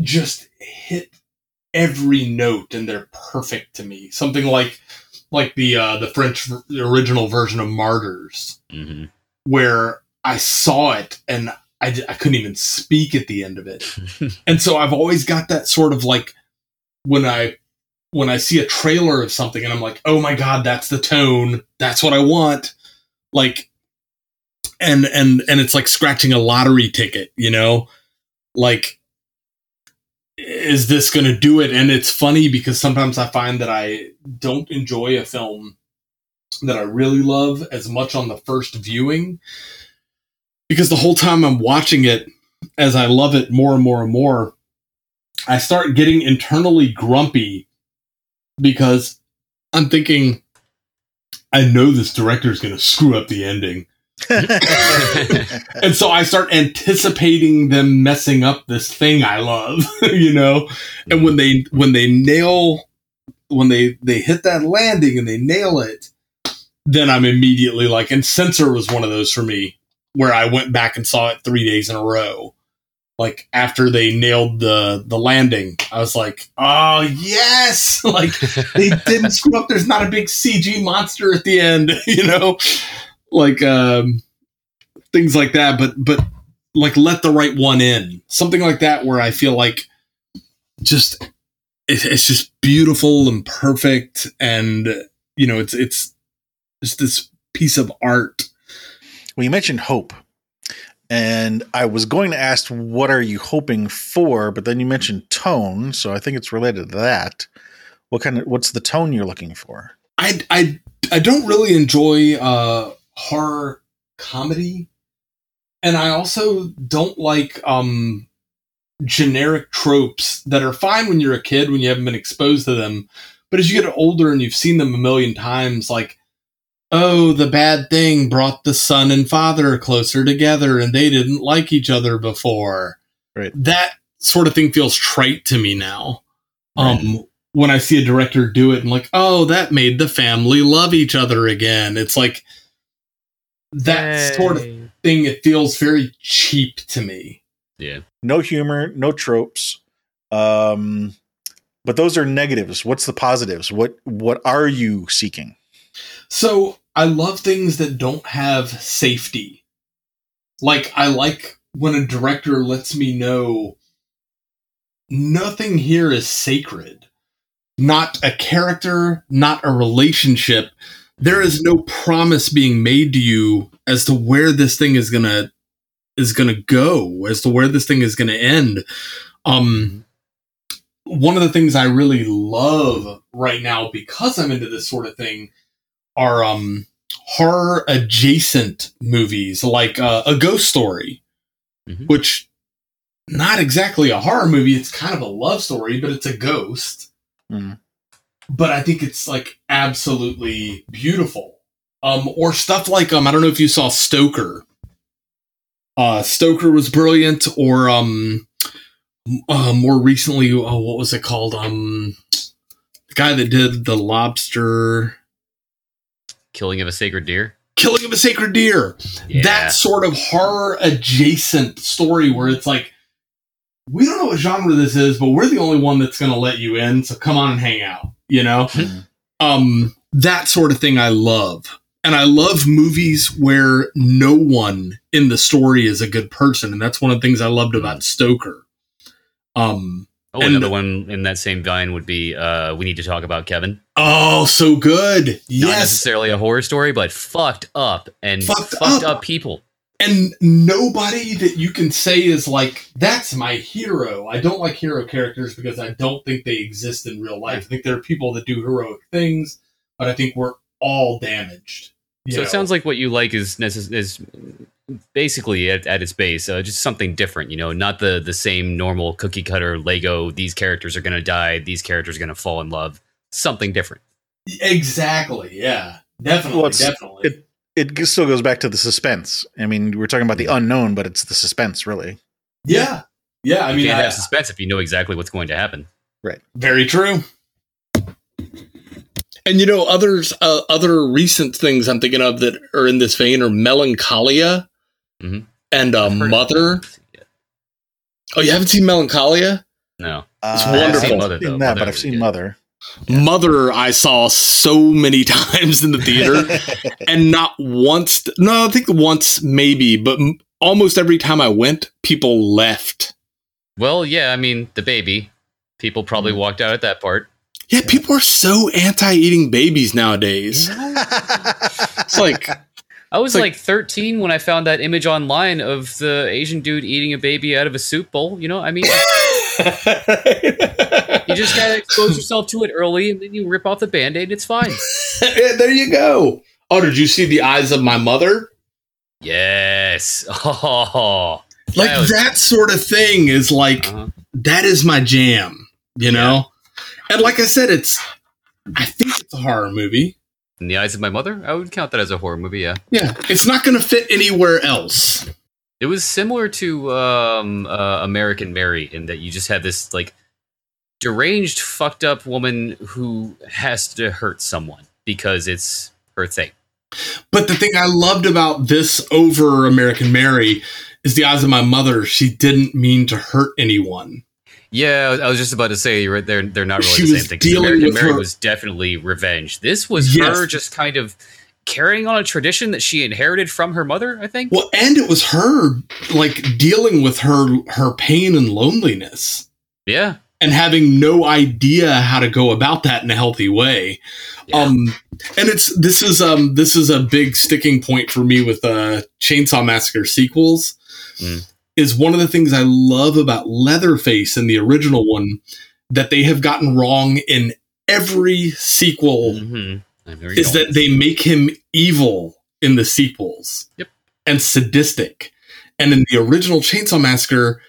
just hit every note and they're perfect to me. Something like like the uh the French the original version of Martyrs hmm where I saw it and I, I couldn't even speak at the end of it. and so I've always got that sort of like when I when I see a trailer of something and I'm like, "Oh my god, that's the tone. That's what I want." Like and and and it's like scratching a lottery ticket, you know? Like is this going to do it? And it's funny because sometimes I find that I don't enjoy a film that I really love as much on the first viewing because the whole time I'm watching it, as I love it more and more and more, I start getting internally grumpy because I'm thinking, I know this director is going to screw up the ending. And so I start anticipating them messing up this thing I love, you know? And when they when they nail when they they hit that landing and they nail it, then I'm immediately like and Censor was one of those for me where I went back and saw it 3 days in a row. Like after they nailed the the landing, I was like, "Oh, yes!" Like they didn't screw up. There's not a big CG monster at the end, you know, like um, things like that. But but like let the right one in, something like that, where I feel like just it, it's just beautiful and perfect, and you know, it's it's just this piece of art. Well, you mentioned hope, and I was going to ask, "What are you hoping for?" But then you mentioned tone, so I think it's related to that. What kind of what's the tone you're looking for? I I I don't really enjoy uh horror comedy and I also don't like um generic tropes that are fine when you're a kid when you haven't been exposed to them But as you get older and you've seen them a million times, like, oh, the bad thing brought the son and father closer together and they didn't like each other before. Right. That sort of thing feels trite to me now. Right. Um, when I see a director do it and like, oh, that made the family love each other again. It's like that sort of thing. It feels very cheap to me. Yeah. no humor, no tropes. Um, but those are negatives. What's the positives? What what are you seeking? So I love things that don't have safety. Like I like when a director lets me know nothing here is sacred. Not a character, not a relationship. There is no promise being made to you as to where this thing is gonna is gonna go, as to where this thing is gonna end. Um one of the things I really love right now because I'm into this sort of thing are um horror adjacent movies like uh, a ghost story Mhm. which not exactly a horror movie it's kind of a love story but it's a ghost. Mhm. but i think it's like absolutely beautiful. Um or stuff like um i don't know if you saw stoker. Uh stoker was brilliant or um uh, more recently oh, what was it called? Um the guy that did the lobster Killing of a sacred deer. killing of a sacred deer Yeah. that sort of horror adjacent story where it's like we don't know what genre this is but we're the only one that's going to let you in so come on and hang out you know Mhm. um that sort of thing i love and i love movies where no one in the story is a good person and that's one of the things i loved about stoker um Oh, and- another one in that same vein would be uh, we need to talk about Kevin. oh so good Not yes necessarily a horror story, but fucked up and Fucked fucked, up. up. people. and nobody that you can say is like that's my hero i don't like hero characters because i don't think they exist in real life i think there are people that do heroic things but i think we're all damaged So know? it sounds like what you like is necess- is basically at, at its base uh, just something different. You know, not the the same normal cookie cutter Lego. These characters are gonna die. These characters are gonna fall in love. Something different. exactly yeah definitely Well, definitely it- It still goes back to the suspense. I mean, we're talking about the unknown, but it's the suspense, really. yeah yeah i You mean can't I- have suspense if you know exactly what's going to happen. Right very true. And you know, others, uh, other recent things I'm thinking of that are in this vein are Melancholia Mhm. and uh, I've heard of Mother. Oh, you haven't seen Melancholia? No. It's Uh, wonderful. I haven't Mother, seen though. that, Mother but I've seen good. Mother. Mother, I saw so many times in the theater, and not once. No, I think once maybe, but m- almost every time I went, people left. Well, yeah. I mean, the baby. People probably walked out at that part. Yeah, people are so anti-eating babies nowadays. It's like I was like, like- 13 when I found that image online of the Asian dude eating a baby out of a soup bowl. You know, I mean, you just gotta expose yourself to it early, and then you rip off the band-aid. It's fine. Yeah, there you go. Oh, did you see the eyes of my mother? yes. Oh, Like That was- that sort of thing is like uh-huh. that is my jam, you know? And like I said, it's I think it's a horror movie. In the eyes of my mother, I would count that as a horror movie. Yeah, Yeah. It's not gonna fit anywhere else. it was similar to um, uh, American Mary in that you just have this like deranged, fucked up woman who has to hurt someone because it's her thing. But the thing I loved about this over American Mary is the eyes of my mother. She didn't mean to hurt anyone. Yeah, I was just about to say right. They're they're not really She the same thing. dealing American with Mary her- was definitely revenge. This was Yes. her just kind of carrying on a tradition that she inherited from her mother. I think. Well, and it was her like dealing with her her pain and loneliness. Yeah, and having no idea how to go about that in a healthy way. Yeah. Um, and it's this is um this is a big sticking point for me with uh Chainsaw Massacre sequels. Mm. Is one of the things I love about Leatherface in the original one that they have gotten wrong in every sequel hmm is that they make him evil in the sequels. Yep. And sadistic. And in the original Chainsaw Massacre,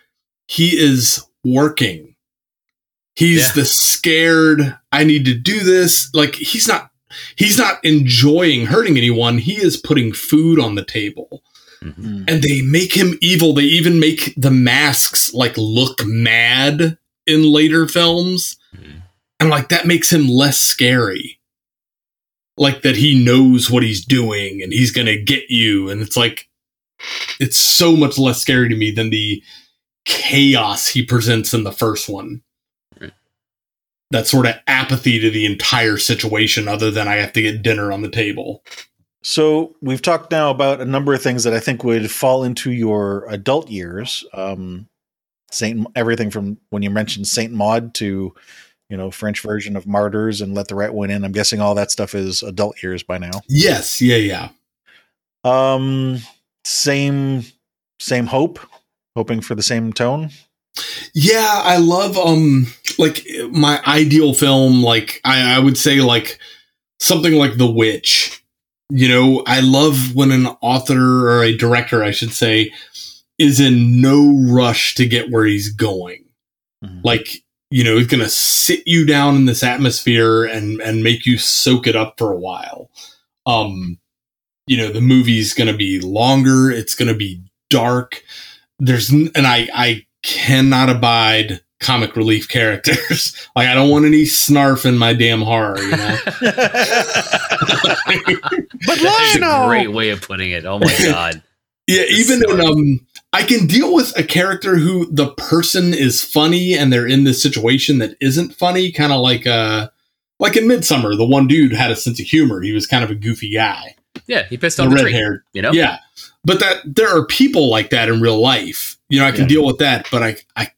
he is working. He's Yeah. the scared, I need to do this. Like he's not he's not enjoying hurting anyone. He is putting food on the table. Mhm. And they make him evil. They even make the masks like look mad in later films. Mhm. And like that makes him less scary. Like that he knows what he's doing and he's going to get you and it's like it's so much less scary to me than the chaos he presents in the first one. Right. That sort of apathy to the entire situation, other than I have to get dinner on the table. So we've talked now about a number of things that I think would fall into your adult years. Um, Saint everything from when you mentioned Saint Maud to you know French version of Martyrs and Let the Right One In. I'm guessing all that stuff is adult years by now. Yes, yeah, yeah. Um, same same hope, hoping for the same tone. Yeah, I love um like my ideal film, like I, I would say like something like The Witch. You know, I love when an author or a director, I should say, is in no rush to get where he's going. Mhm. Like, you know, he's gonna sit you down in this atmosphere and and make you soak it up for a while. Um, you know, the movie's gonna be longer, it's gonna be dark. There's and I I cannot abide comic relief characters. like I don't want any snarf in my damn horror, you know. But That's a great way of putting it. Oh my god. Yeah, even in um I can deal with a character who the person is funny and they're in this situation that isn't funny, kind of like uh like in Midsommar, the one dude had a sense of humor. He was kind of a goofy guy. Yeah, he pissed The on the red hair. You know? Yeah. But that there are people like that in real life. You know, I can Yeah. deal with that, but I I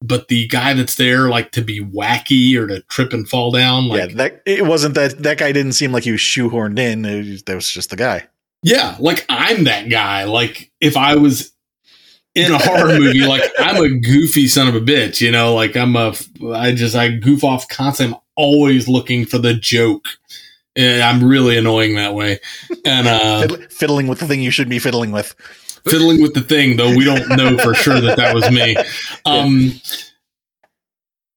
but the guy that's there like to be wacky or to trip and fall down like yeah, that it wasn't that that guy didn't seem like he was shoehorned in. Was- that was just the guy. Yeah, like I'm that guy. Like if I was in a horror movie, like I'm a goofy son of a bitch, you know, like I'm a I just I goof off constantly. I'm always looking for the joke. And I'm really annoying that way. And uh fiddling with the thing you should be fiddling with. Fiddling with the thing though, we don't know for sure that that was me. Um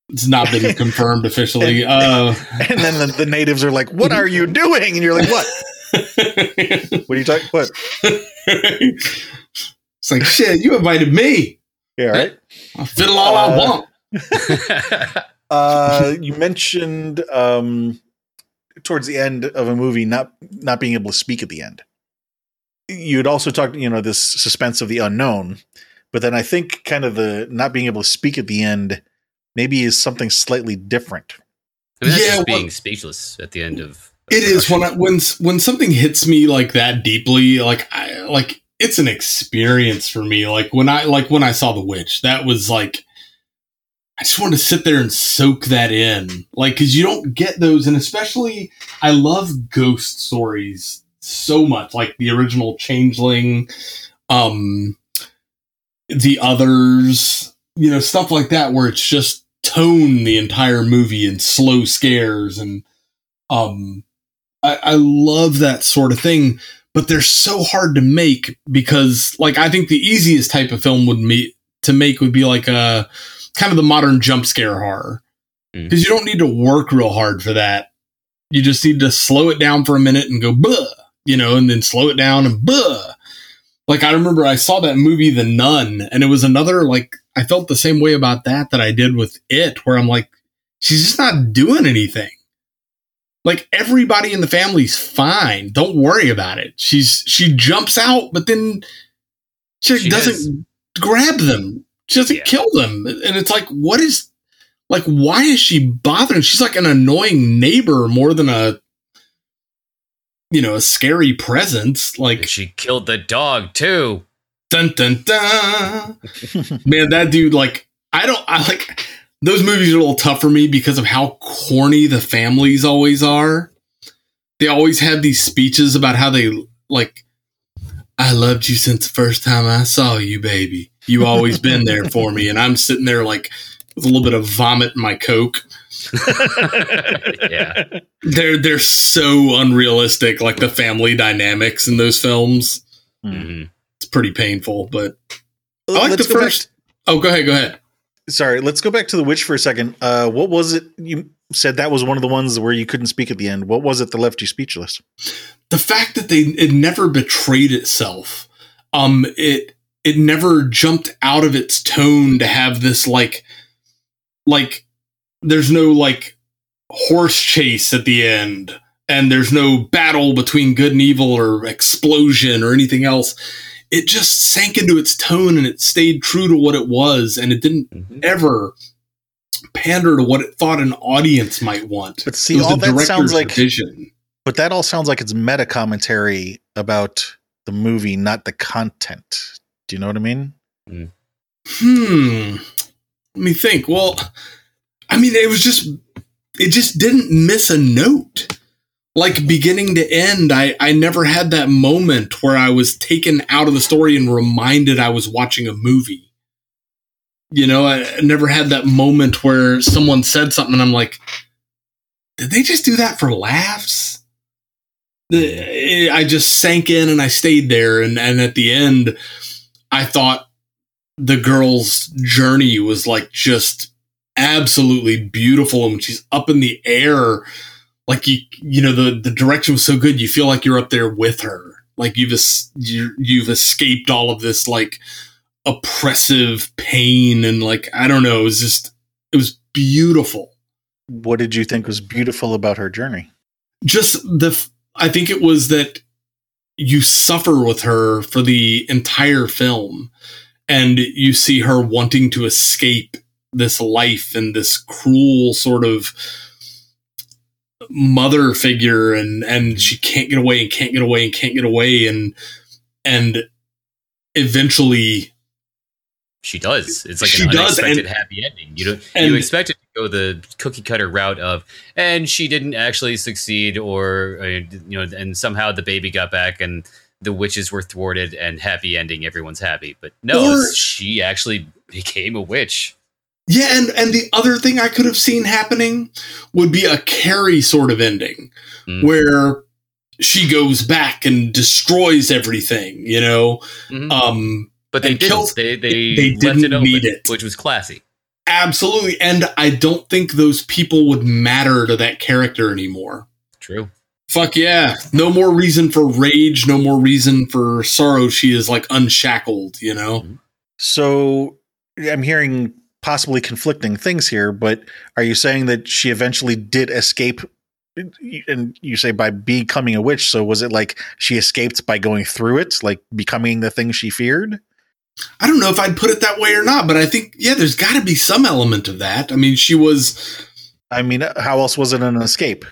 it's not been confirmed officially. Uh And then the, the natives are like, "What are you doing?" And you're like, "What? What are you talking? What? it's like shit, you invited me. Yeah, right." I'll fiddle all I Uh, want. Uh, you mentioned um, towards the end of a movie not not being able to speak at the end. You'd also talked, you know, this suspense of the unknown, but then I think kind of the not being able to speak at the end maybe is something slightly different. I mean, Yeah, being well- speechless at the end of. It is when I, when when something hits me like that deeply, like I like it's an experience for me. Like when I like when I saw the witch, that was like I just wanted to sit there and soak that in, like because you don't get those, and especially I love ghost stories so much, like the original Changeling, um, the others, you know, stuff like that, where it's just tone the entire movie and slow scares and um I, I love that sort of thing, but they're so hard to make because, like, I think the easiest type of film would me to make would be like a kind of the modern jump scare horror Mm. because you don't need to work real hard for that. You just need to slow it down for a minute and go buh, you know, and then slow it down and buh. Like I remember I saw that movie The Nun, and it was another like I felt the same way about that that I did with it, where I'm like, she's just not doing anything like everybody in the family's fine. Don't worry about it. She's she jumps out, but then she, She doesn't grab them. She doesn't Yeah. kill them. And it's like, what is like why is she bothering? She's like an annoying neighbor more than a you know, a scary presence. And Like she killed the dog too. dun dun dun. Man, that dude, like, I don't, I like, those movies are a little tough for me because of how corny the families always are. They always have these speeches about how they, like, I loved you since the first time I saw you, baby. You always been there for me. And I'm sitting there, like, with a little bit of vomit in my Coke. yeah. They're, they're so unrealistic, like the family dynamics in those films. Mhm. It's pretty painful, but I like Let's the go back- first. Oh, go ahead, go ahead. sorry, let's go back to the witch for a second. Uh, what was it you said that was one of the ones where you couldn't speak at the end? What was it that left you speechless? the fact that they it never betrayed itself um it it never jumped out of its tone to have this like like there's no like horse chase at the end and there's no battle between good and evil or explosion or anything else it just sank into its tone and it stayed true to what it was and it didn't Mhm. ever pander to what it thought an audience might want But see, all that sounds like, vision but that all sounds like it's meta commentary about the movie, not the content. Do you know what I mean? Hmm. Let me think. Well, I mean, it was just, it just didn't miss a note. Like beginning to end, I, I never had that moment where I was taken out of the story and reminded I was watching a movie. You know, I, never had that moment where someone said something and I'm like, did they just do that for laughs? Eh, I just sank in and I stayed there. And, and at the end, I thought the girl's journey was like just absolutely beautiful and when she's up in the air like you you know the the direction was so good you feel like you're up there with her like you've es- you're, you've escaped all of this like oppressive pain and like i don't know it was just it was beautiful What did you think was beautiful about her journey? just the f- i think it was that you suffer with her for the entire film and you see her wanting to escape this life and this cruel sort of mother figure and and she can't get away and can't get away and can't get away and and eventually She does. It's like She an does, unexpected and- happy ending. You don't and- you expect it to go the cookie cutter route of, and she didn't actually succeed, or uh, you know, and somehow the baby got back, and the witches were thwarted, and happy ending, everyone's happy. But no, Or- she actually became a witch. Yeah, and and the other thing I could have seen happening would be a Carrie sort of ending, Mm. where she goes back and destroys everything. You know, Mhm. um, but they and didn't. kills- they they, they left didn't it open, need it. which was classy. absolutely. And I don't think those people would matter to that character anymore. True. Fuck yeah! No more reason for rage. No more reason for sorrow. She is like unshackled. You know. So I'm hearing possibly conflicting things here, but are you saying that she eventually did escape? And you say by becoming a witch. So was it like she escaped by going through it, like becoming the thing she feared? I don't know if I'd put it that way or not, but I think yeah, there's got to be some element of that. I mean, she was I mean, uh, how else was it an escape?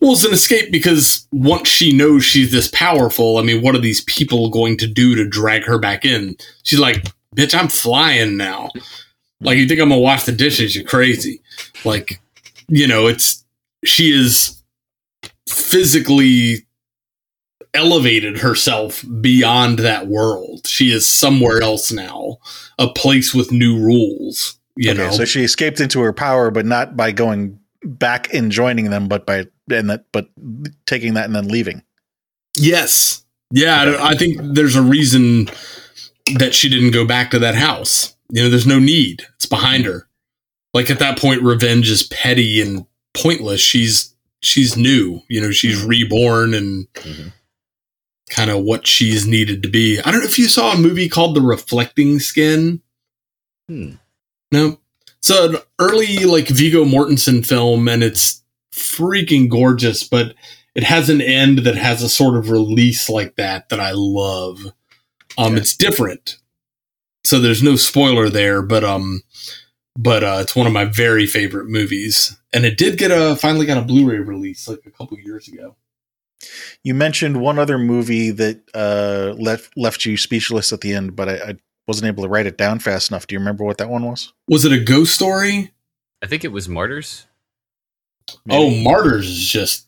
Well, it's an escape because once she knows she's this powerful, I mean, what are these people going to do to drag her back in? She's like, bitch, I'm flying now. Like, you think I'm gonna wash the dishes? You're crazy. Like, you know, it's she is physically elevated herself beyond that world. She is somewhere else now, a place with new rules. You okay, know, so she escaped into her power, but not by going back and joining them, but by and that, but taking that and then leaving. Yes. Yeah, I, I think there's a reason that she didn't go back to that house. You know, there's no need. It's behind her. Like at that point, revenge is petty and pointless. She's she's new. You know, she's reborn and Mhm. kind of what she's needed to be. I don't know if you saw a movie called The Reflecting Skin. Hmm. No, it's an early like Viggo Mortensen film, and it's freaking gorgeous. But it has an end that has a sort of release like that that I love. Um, Okay. it's different, so there's no spoiler there. But um, but uh, it's one of my very favorite movies, and it did get a finally got a Blu-ray release like a couple years ago. You mentioned one other movie that uh, left left you speechless at the end, but I, I wasn't able to write it down fast enough. Do you remember what that one was? Was it a ghost story? I think it was Martyrs. Oh, Martyrs is just.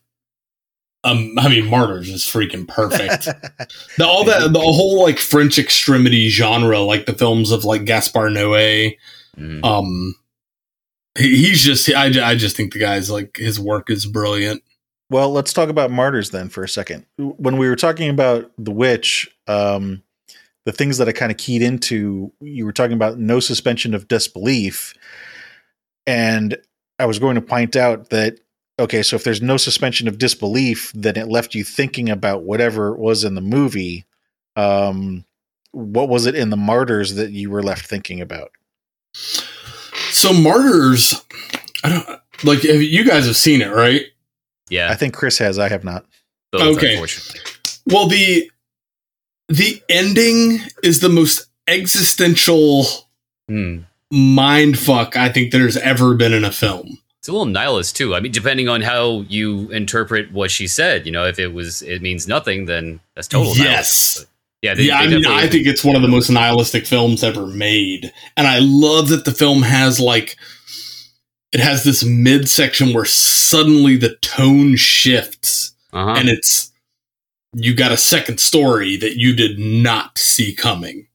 Um, I mean, Martyrs is freaking perfect. the, all that, the whole like French extremity genre, like the films of like Gaspar Noé. Mhm. Um, he, he's just, I, I just think the guy's like his work is brilliant. Well, let's talk about martyrs then for a second. When we were talking about the witch, um, the things that I kind of keyed into, you were talking about no suspension of disbelief, and I was going to point out that okay, so if there's no suspension of disbelief, then it left you thinking about whatever it was in the movie. Um, what was it in the Martyrs that you were left thinking about? So Martyrs, I don't like. Have, you guys have seen it, right? Yeah. I think Chris has. I have not. both, okay. Well, the the ending is the most existential Hmm. mind fuck I think there's ever been in a film. It's a little nihilist too. I mean, depending on how you interpret what she said, you know, if it was it means nothing, then that's total. Yes. Yeah. They, yeah, they I mean, I think it's one of the most nihilistic films ever made, and I love that the film has like it has this midsection where suddenly the tone shifts, Uh-huh. and it's you got a second story that you did not see coming.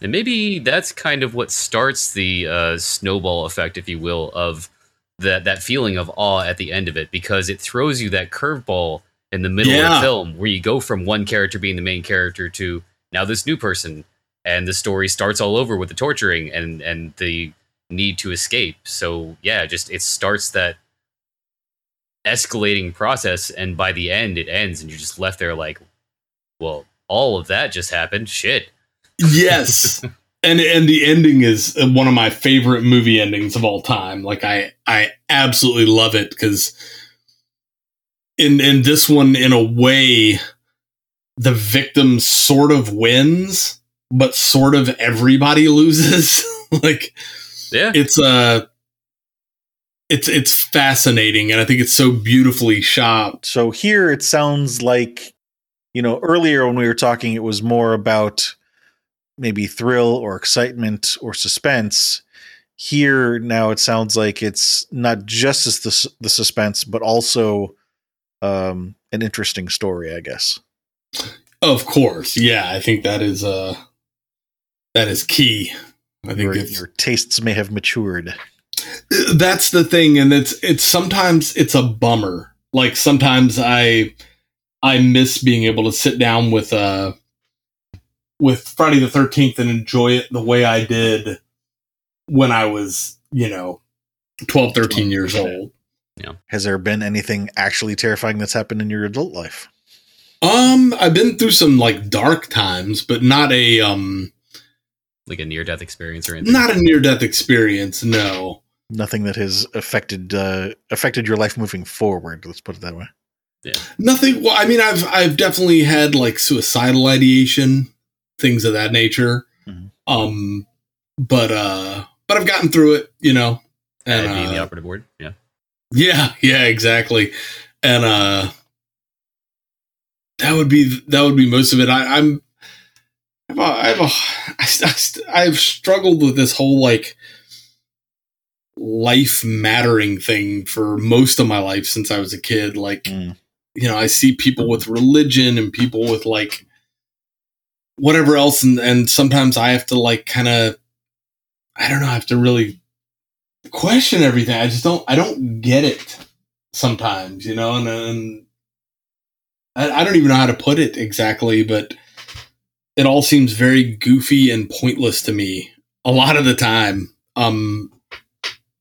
And maybe that's kind of what starts the uh, snowball effect, if you will, of that that feeling of awe at the end of it, because it throws you that curveball in the middle of the film, where you go from one character being the main character to now this new person, and the story starts all over with the torturing and and the need to escape. So yeah, just it starts that escalating process, and by the end, it ends, and you're just left there like, well, all of that just happened. Shit. Yes. and and the ending is one of my favorite movie endings of all time. Like I I absolutely love it cuz in in this one in a way the victim sort of wins but sort of everybody loses. like Yeah. it's uh it's it's fascinating and I think it's so beautifully shot. So here it sounds like, you know, earlier when we were talking, it was more about maybe thrill or excitement or suspense. Here now it sounds like it's not just as the, the suspense, but also um, an interesting story, I guess. Of course. Yeah, I think that is uh that is key. I think Your, your tastes may have matured. that's the thing and it's it's sometimes it's a bummer like sometimes i i miss being able to sit down with uh with friday the 13th and enjoy it the way i did when i was you know 12 13 years old Has there been anything actually terrifying that's happened in your adult life? um i've been through some like dark times but not a um like a near death experience or anything. not a near death experience no Nothing that has affected uh, affected your life moving forward. Let's put it that way. Yeah. Nothing. Well, I mean, I've I've definitely had like suicidal ideation, things of that nature. Mhm. Um, but uh, but I've gotten through it, you know. And That'd be the uh, operative word. Yeah. yeah, yeah, exactly. And uh, that would be that would be most of it. I, I'm. I have a, I have a, I, st- I've struggled with this whole like life mattering thing for most of my life since I was a kid. Like, Mm. you know, I see people with religion and people with like whatever else, and and sometimes I have to like kind of, I don't know, I have to really question everything. I just don't, I don't get it sometimes, you know, and and I, I don't even know how to put it exactly, but it all seems very goofy and pointless to me a lot of the time. Um,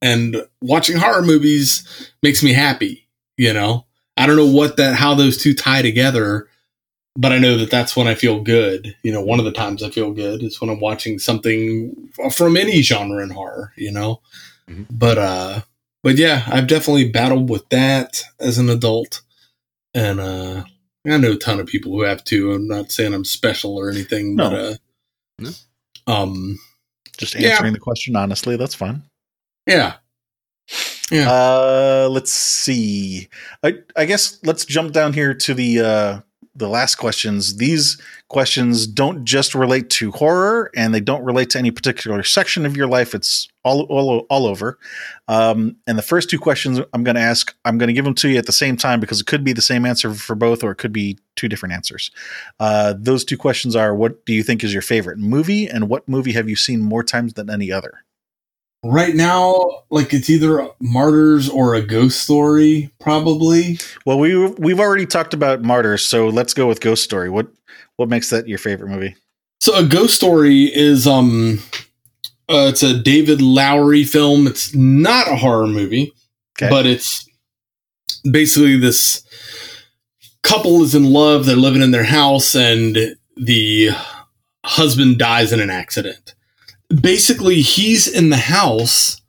and watching horror movies makes me happy, you know. I don't know what that how those two tie together, but I know that that's when I feel good. You know, one of the times I feel good is when I'm watching something from any genre in horror, you know. Mhm. But uh but yeah, I've definitely battled with that as an adult. And uh I know a ton of people who have too. I'm not saying I'm special or anything, No. but uh No. um Just Yeah. answering the question honestly, that's fine. yeah. Yeah. Uh, let's see. I I guess let's jump down here to the uh, the last questions. These questions don't just relate to horror, and they don't relate to any particular section of your life. It's all all all over. Um, and the first two questions I'm going to ask, I'm going to give them to you at the same time because it could be the same answer for both, or it could be two different answers. Uh, those two questions are: What do you think is your favorite movie, and what movie have you seen more times than any other? Right now, like it's either Martyrs or a ghost story, probably. Well, we we've already talked about Martyrs, so let's go with Ghost Story. What what makes that your favorite movie? So a ghost story is um uh, it's a David Lowery film. It's not a horror movie, Okay. but it's basically this couple is in love. They're living in their house, and the husband dies in an accident. Basically, he's in the house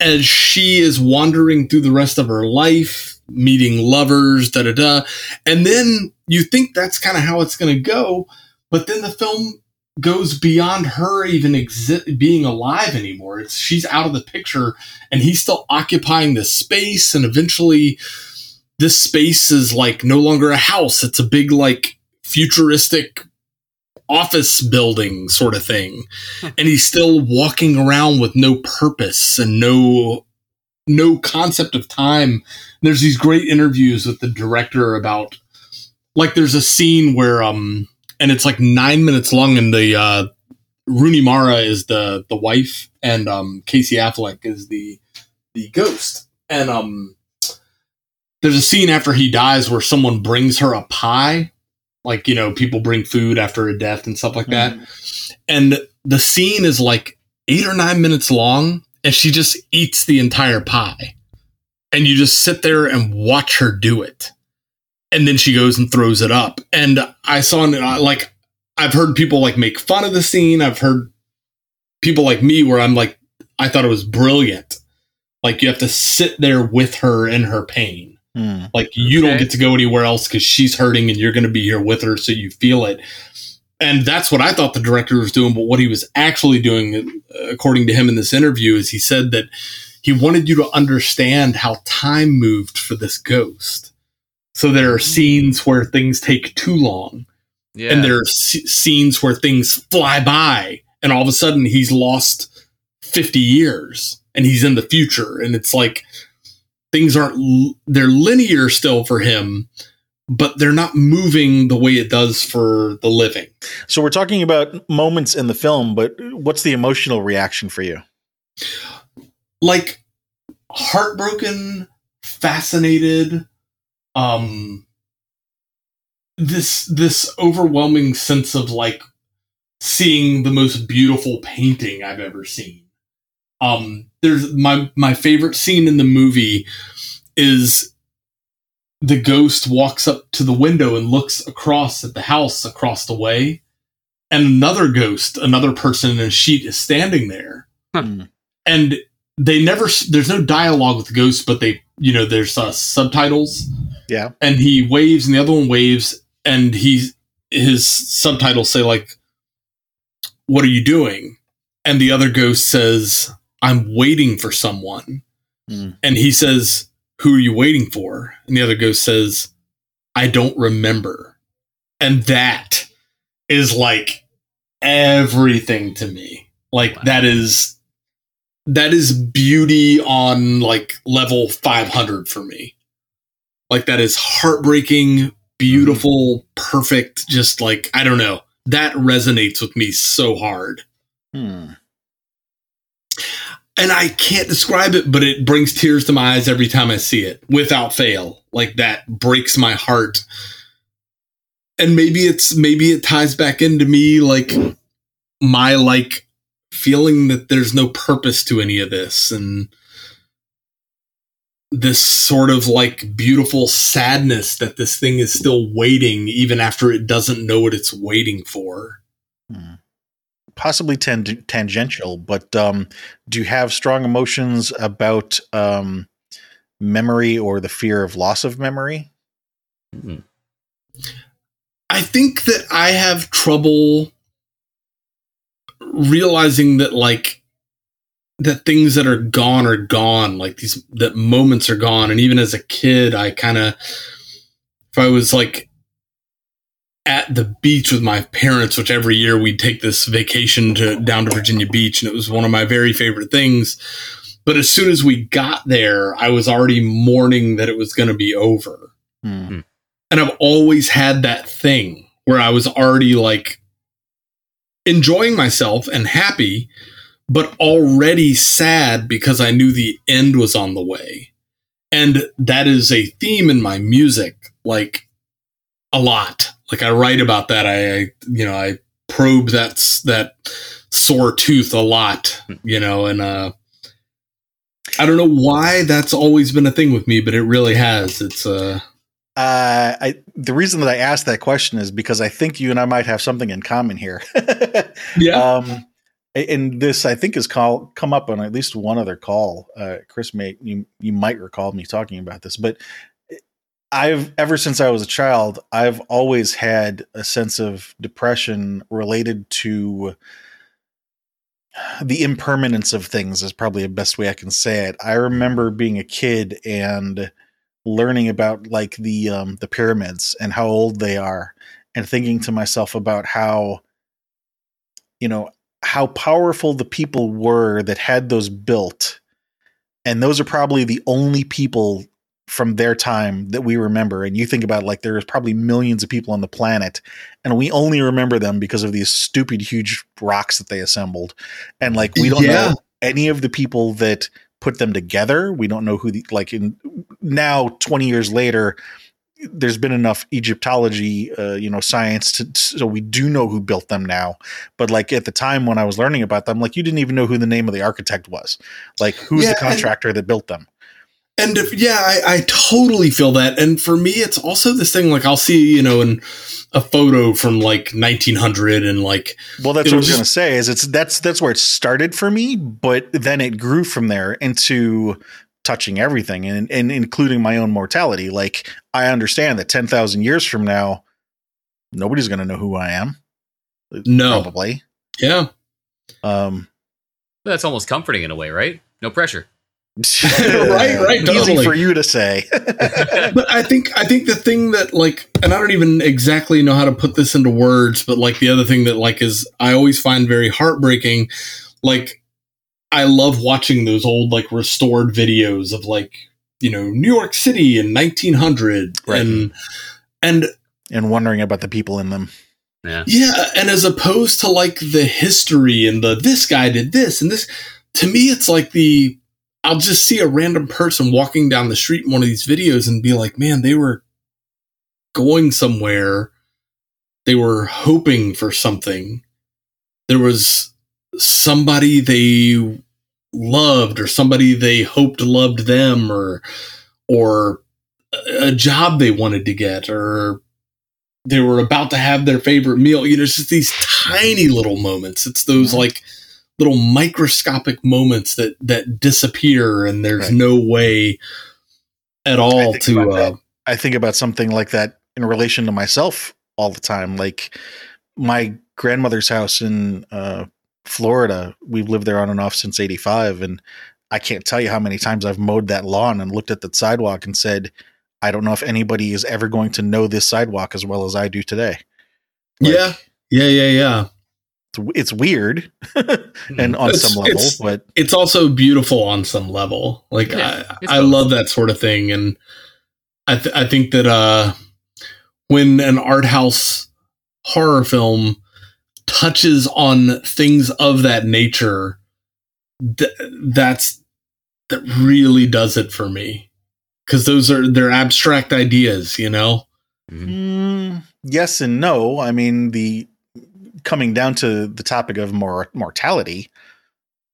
as she is wandering through the rest of her life, meeting lovers, da da da. And then you think that's kind of how it's going to go, but then the film goes beyond her even exi- being alive anymore. It's she's out of the picture, and he's still occupying this space, and eventually, this space is like no longer a house; it's a big like futuristic office building sort of thing, and he's still walking around with no purpose and no no concept of time. There's these great interviews with the director about like there's a scene where um and it's like nine minutes long and the uh Rooney Mara is the the wife and um Casey Affleck is the the ghost. And um there's a scene after he dies where someone brings her a pie. Like, you know, people bring food after a death and stuff like that. Mm-hmm. And the scene is like eight or nine minutes long, and she just eats the entire pie. And you just sit there and watch her do it. And then she goes and throws it up. And I saw, like, I've heard people like make fun of the scene. I've heard people like me where I'm like, I thought it was brilliant. Like, you have to sit there with her in her pain. Hmm. Like you don't get to go anywhere else because she's hurting and you're going to be here with her, so you feel it. And that's what I thought the director was doing. But what he was actually doing, uh, according to him in this interview, is he said that he wanted you to understand how time moved for this ghost. So there are scenes where things take too long, Yeah. and there are s- scenes where things fly by, and all of a sudden he's lost 50 years and he's in the future. And it's like things aren't they're linear still for him, but they're not moving the way it does for the living. So we're talking about moments in the film, but what's the emotional reaction for you? like heartbroken, fascinated, um this this overwhelming sense of like seeing the most beautiful painting I've ever seen. Um there's my my favorite scene in the movie is the ghost walks up to the window and looks across at the house across the way and another ghost, another person in a sheet is standing there. Hmm. And they never there's no dialogue with the ghost but they you know there's uh, subtitles Yeah. and he waves and the other one waves and he his subtitles say like what are you doing and the other ghost says i'm waiting for someone. Hmm. and he says who are you waiting for? And the other ghost says i don't remember. And that is like everything to me. Like Wow. that is that is beauty on like level 500 for me. Like that is heartbreaking beautiful perfect just like i don't know. That resonates with me so hard. Hmm. And i can't describe it but it brings tears to my eyes every time i see it without fail. Like that breaks my heart. And maybe it's maybe it ties back into me like my like feeling that there's no purpose to any of this. And this sort of like beautiful sadness that this thing is still waiting even after it doesn't know what it's waiting for. Hmm. Possibly tang- tangential, but um, do you have strong emotions about um, memory or the fear of loss of memory? Hmm. I think that I have trouble realizing that like that things that are gone are gone like these that moments are gone and even as a kid I kind of if I was like at the beach with my parents which every year we'd take this vacation to down to Virginia Beach and it was one of my very favorite things but as soon as we got there I was already mourning that it was going to be over Hmm. and I've always had that thing where I was already like enjoying myself and happy, but already sad because I knew the end was on the way. And that is a theme in my music, like a lot. Like I write about that. I, I you know, I probe that's that sore tooth a lot, you know, and uh I don't know why that's always been a thing with me, but it really has. It's uh Uh, I the reason that I asked that question is because I think you and I might have something in common here. yeah. Um, and this I think has call come up on at least one other call. Uh, Chris may you you might recall me talking about this, but I've ever since I was a child, I've always had a sense of depression related to the impermanence of things is probably the best way I can say it. I remember being a kid and learning about like the um the pyramids and how old they are and thinking to myself about how you know how powerful the people were that had those built and those are probably the only people from their time that we remember and you think about like there's probably millions of people on the planet and we only remember them because of these stupid huge rocks that they assembled. And like we don't Yeah. know any of the people that put them together. We don't know who the like in now 20 years later there's been enough egyptology uh, you know science to so we do know who built them now. But like at the time when i was learning about them like you didn't even know who the name of the architect was. Like who's Yeah, the and- contractor that built them And if, yeah, I, I totally feel that. And for me, it's also this thing like I'll see, you know, in a photo from like 1900 and like, well that's what i was was going to say is it's that's that's where it started for me but then it grew from there into touching everything and and including my own mortality like i understand that 10,000 years from now nobody's going to know who i am No. probably yeah. um That's almost comforting in a way, right? No pressure. Right, right, easy for you to say but I think I think the thing that like, and I don't even exactly know how to put this into words, but like the other thing that like is I always find very heartbreaking. Like, I love watching those old like restored videos of like you know New York City in 1900 Right. and and and wondering about the people in them Yeah. yeah, and as opposed to like the history and the this guy did this and this, to me it's like the I'll just see a random person walking down the street in one of these videos and be like, man, they were going somewhere. They were hoping for something. There was somebody they loved or somebody they hoped loved them or or a job they wanted to get or they were about to have their favorite meal. You know, it's just these tiny little moments. It's those like little microscopic moments that that disappear, and there's Right. no way at all to. Uh. I think about something like that in relation to myself all the time. Like my grandmother's house in uh, Florida, we've lived there on and off since 85. And I can't tell you how many times I've mowed that lawn and looked at the sidewalk and said, I don't know if anybody is ever going to know this sidewalk as well as I do today. Like, yeah, yeah, yeah, yeah. It's, it's weird and on It's- some level, it's- but It's also beautiful on some level. Like Yeah, I, I both. love that sort of thing, and I th- I think that uh, when an art house horror film touches on things of that nature, th- that's that really does it for me because those are they're abstract ideas, you know. Mm, yes and no. I mean, the coming down to the topic of mor- mortality.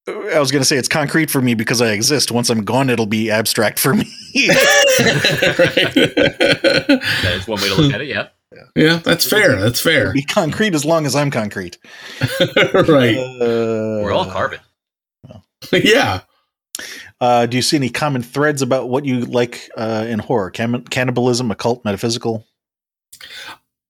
I was going to say it's concrete for me because I exist. Once I'm gone, it'll be abstract for me. That is one way to look at it. Yeah. yeah, that's fair. That's fair. It'll be concrete as long as I'm concrete. right. Uh, We're all carbon. yeah. Uh, do you see any common threads about what you like uh, in horror? Cam- cannibalism, occult, metaphysical?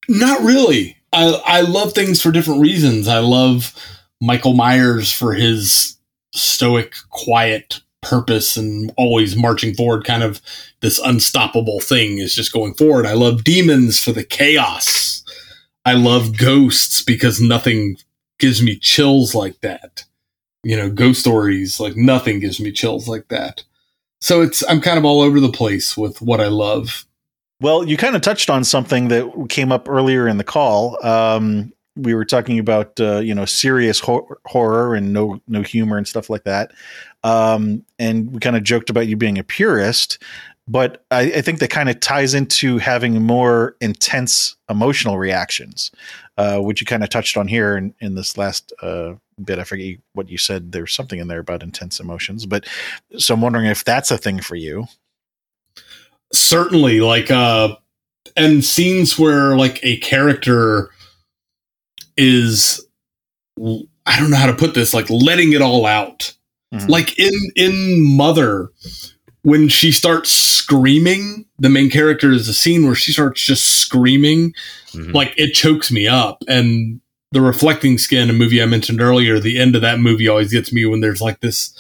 Not really. I I love things for different reasons. I love Michael Myers for his stoic, quiet purpose and always marching forward, kind of this unstoppable thing is just going forward. I love demons for the chaos. I love ghosts because nothing gives me chills like that. You know, ghost stories, like nothing gives me chills like that. So it's I'm kind of all over the place with what I love. Well, you kind of touched on something that came up earlier in the call. Um, we were talking about uh, you know serious hor- horror and no no humor and stuff like that. Um, and we kind of joked about you being a purist. but I, I think that kind of ties into having more intense emotional reactions, uh, which you kind of touched on here in, in this last uh, bit. I forget what you said. There's something in there about intense emotions, but so I'm wondering if that's a thing for you. Certainly, like uh, and scenes where like a character is I don't know how to put this, like letting it all out. Mm-hmm. Like in in Mother, when she starts screaming, the main character is a scene where she starts just screaming, mm-hmm. like it chokes me up. And the reflecting skin, a movie I mentioned earlier, the end of that movie always gets me when there's like this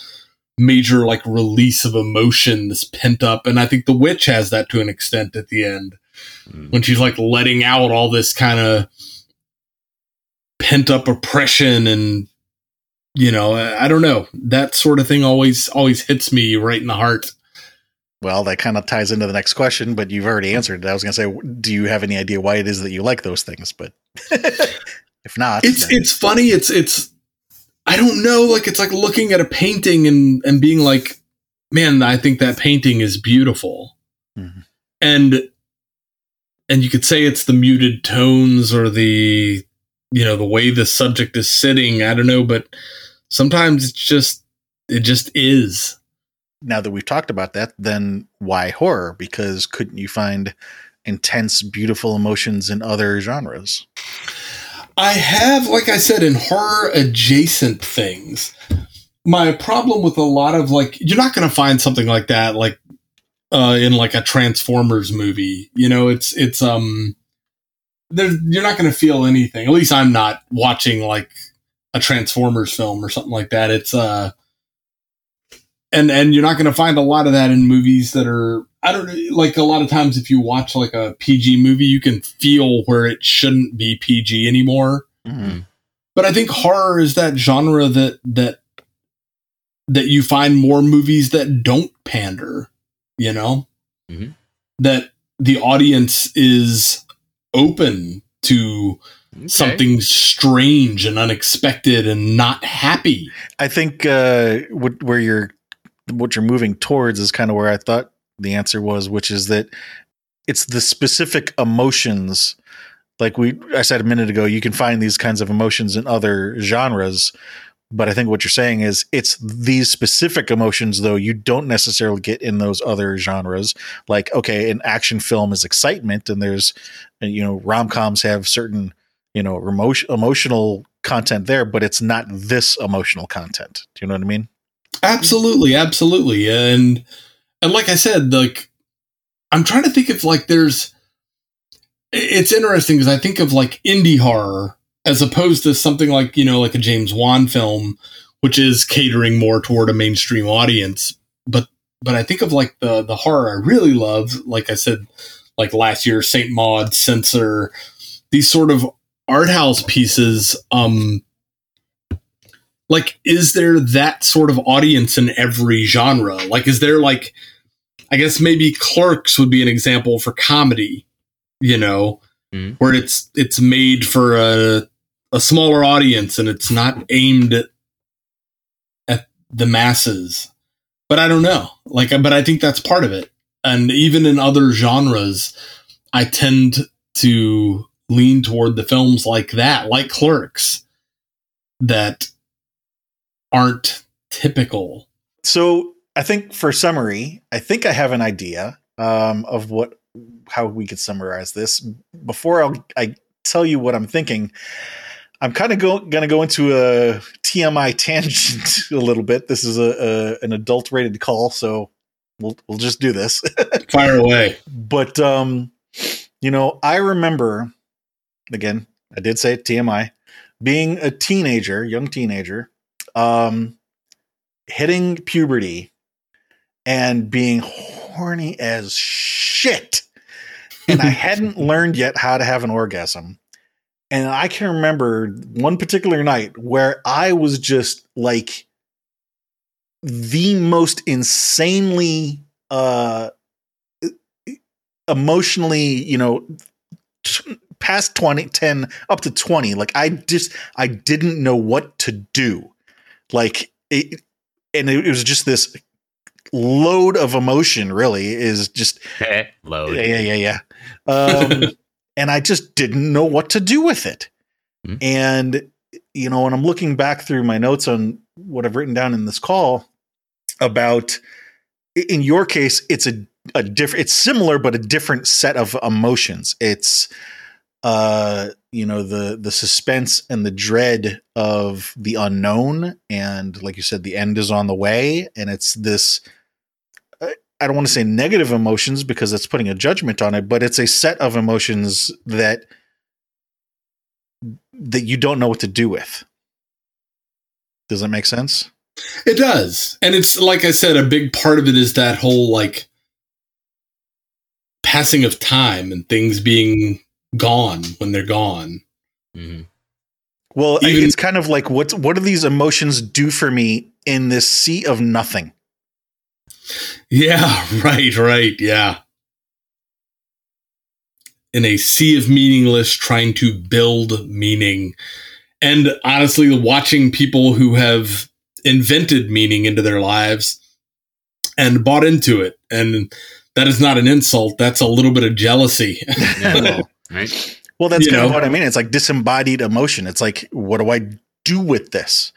major like release of emotion, this pent up. And I think The Witch has that to an extent at the end. Mm-hmm. When she's like letting out all this kind of pent up oppression and you know I, I don't know that sort of thing always always hits me right in the heart well, that kind of ties into the next question, but you've already answered it. I was going to say, do you have any idea why it is that you like those things? But if not, it's it's funny. It's it's I don't know. Like it's like looking at a painting and and being like, man, I think that painting is beautiful, mm-hmm. and and you could say it's the muted tones or the you know the way the subject is sitting i don't know but sometimes it's just it just is now that we've talked about that then why horror because couldn't you find intense beautiful emotions in other genres i have like i said in horror adjacent things my problem with a lot of like you're not going to find something like that like uh in like a transformers movie you know it's it's um there, you're not going to feel anything. At least I'm not watching like a Transformers film or something like that. It's uh, and and you're not going to find a lot of that in movies that are I don't like a lot of times if you watch like a PG movie, you can feel where it shouldn't be PG anymore. Mm-hmm. But I think horror is that genre that that that you find more movies that don't pander. You know, mm-hmm. that the audience is open to okay. something strange and unexpected and not happy. I think uh, what, where you're what you're moving towards is kind of where I thought the answer was, which is that it's the specific emotions. Like we, I said a minute ago, you can find these kinds of emotions in other genres, but I think what you're saying is it's these specific emotions, though, you don't necessarily get in those other genres. Like, okay, an action film is excitement, and there's, you know, rom coms have certain, you know, emotion, emotional content there, but it's not this emotional content. Do you know what I mean? Absolutely, absolutely. And and like I said, like I'm trying to think if like there's it's interesting because I think of like indie horror as opposed to something like you know like a James Wan film, which is catering more toward a mainstream audience. But but I think of like the the horror I really love, like I said, like last year, Saint Maud, Censor, these sort of art house pieces. Um, like, is there that sort of audience in every genre? Like, is there like, I guess maybe Clerks would be an example for comedy, you know, mm. where it's it's made for a a smaller audience and it's not aimed at, at the masses. But I don't know. Like but I think that's part of it. And even in other genres, I tend to lean toward the films like that, like Clerks, that aren't typical. So I think for summary, I think I have an idea um, of what how we could summarize this. Before I'll, I tell you what I'm thinking, I'm kind of go, going to go into a TMI tangent a little bit. This is a, a an adult rated call, so we'll we'll just do this. Fire away. But um, you know, I remember again, I did say TMI, being a teenager, young teenager, um, hitting puberty and being horny as shit. And I hadn't learned yet how to have an orgasm. And I can remember one particular night where I was just like the most insanely uh emotionally, you know, t- past 20 10 up to 20 like i just i didn't know what to do like it, and it, it was just this load of emotion. Really, is just Load. yeah, yeah, yeah, yeah. Um, and I just didn't know what to do with it. Hmm. And you know, when I'm looking back through my notes on what I've written down in this call about, in your case, it's a a different. It's similar, but a different set of emotions. It's uh you know the the suspense and the dread of the unknown and like you said the end is on the way and it's this uh, I don't want to say negative emotions because it's putting a judgment on it, but it's a set of emotions that that you don't know what to do with. Does that make sense? It does. And it's like I said, a big part of it is that whole like passing of time and things being gone when they're gone. Mhm. Well, Even- it's kind of like what what do these emotions do for me in this sea of nothing? Yeah, right, right. Yeah. In a sea of meaningless, trying to build meaning. And honestly, watching people who have invented meaning into their lives and bought into it. And that is not an insult. That's a little bit of jealousy. Yeah. Right? Well, that's You kind of what I mean. It's like disembodied emotion. It's like, what do I do with this?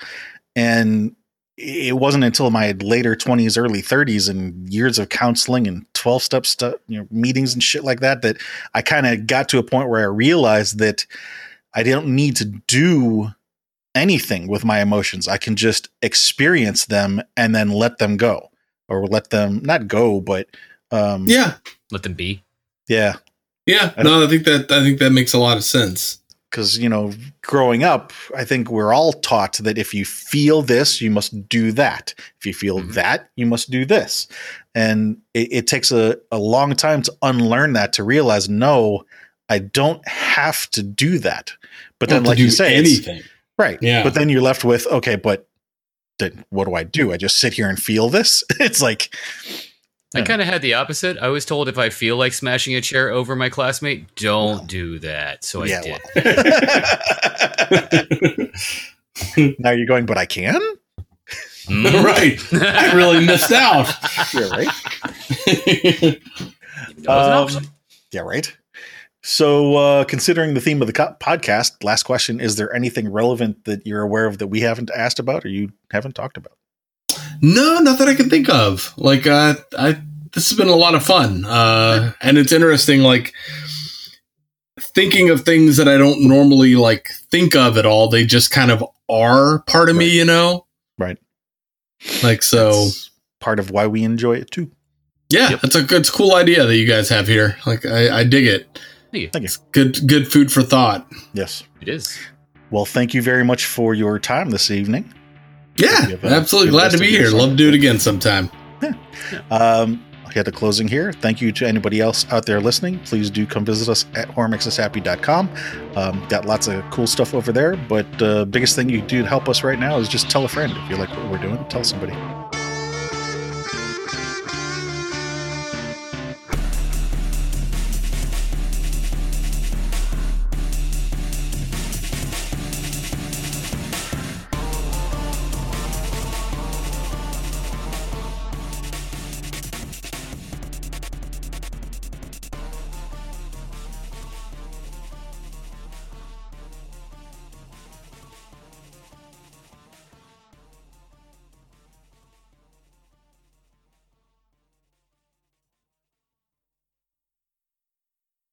And it wasn't until my later 20s, early 30s, and years of counseling and 12 step stuff, you know, meetings and shit like that, that I kind of got to a point where I realized that I don't need to do anything with my emotions. I can just experience them and then let them go or let them not go, but um, yeah. Let them be. yeah. Yeah. I No, I think that I think that makes a lot of sense. because you know growing up i think we're all taught that if you feel this you must do that if you feel Mhm. that you must do this and it, it takes a, a long time to unlearn that to realize no i don't have to do that but then like you say anything. right Yeah. but then you're left with okay but then what do i do i just sit here and feel this it's like I kind of had the opposite. I was told if I feel like smashing a chair over my classmate, don't do that. So I yeah did. well. now you're going but i can Mm. right. I really missed out. yeah right That was an Um. Yeah, right. So, uh, considering the theme of the co- podcast, last question: Is there anything relevant that you're aware of that we haven't asked about or you haven't talked about? No, not that I can think of. Like, uh, I this has been a lot of fun, uh, and it's interesting. Like thinking of things that I don't normally like think of at all. They just kind of are part of me, you know. Right. Like so, That's part of why we enjoy it too. yeah, Yep. it's a good, it's a cool idea that you guys have here. Like, I, I dig it. Thank you. Thank you. It's good, good food for thought. Yes. It is. Well, thank you very much for your time this evening. Yeah, a absolutely glad to be here. Love to do it again sometime. Um, I had the closing here. Thank you to anybody else out there listening. Please do come visit us at hormixishappy.com. Um, got lots of cool stuff over there, but the uh, biggest thing you do to help us right now is just tell a friend. If you like what we're doing, tell somebody.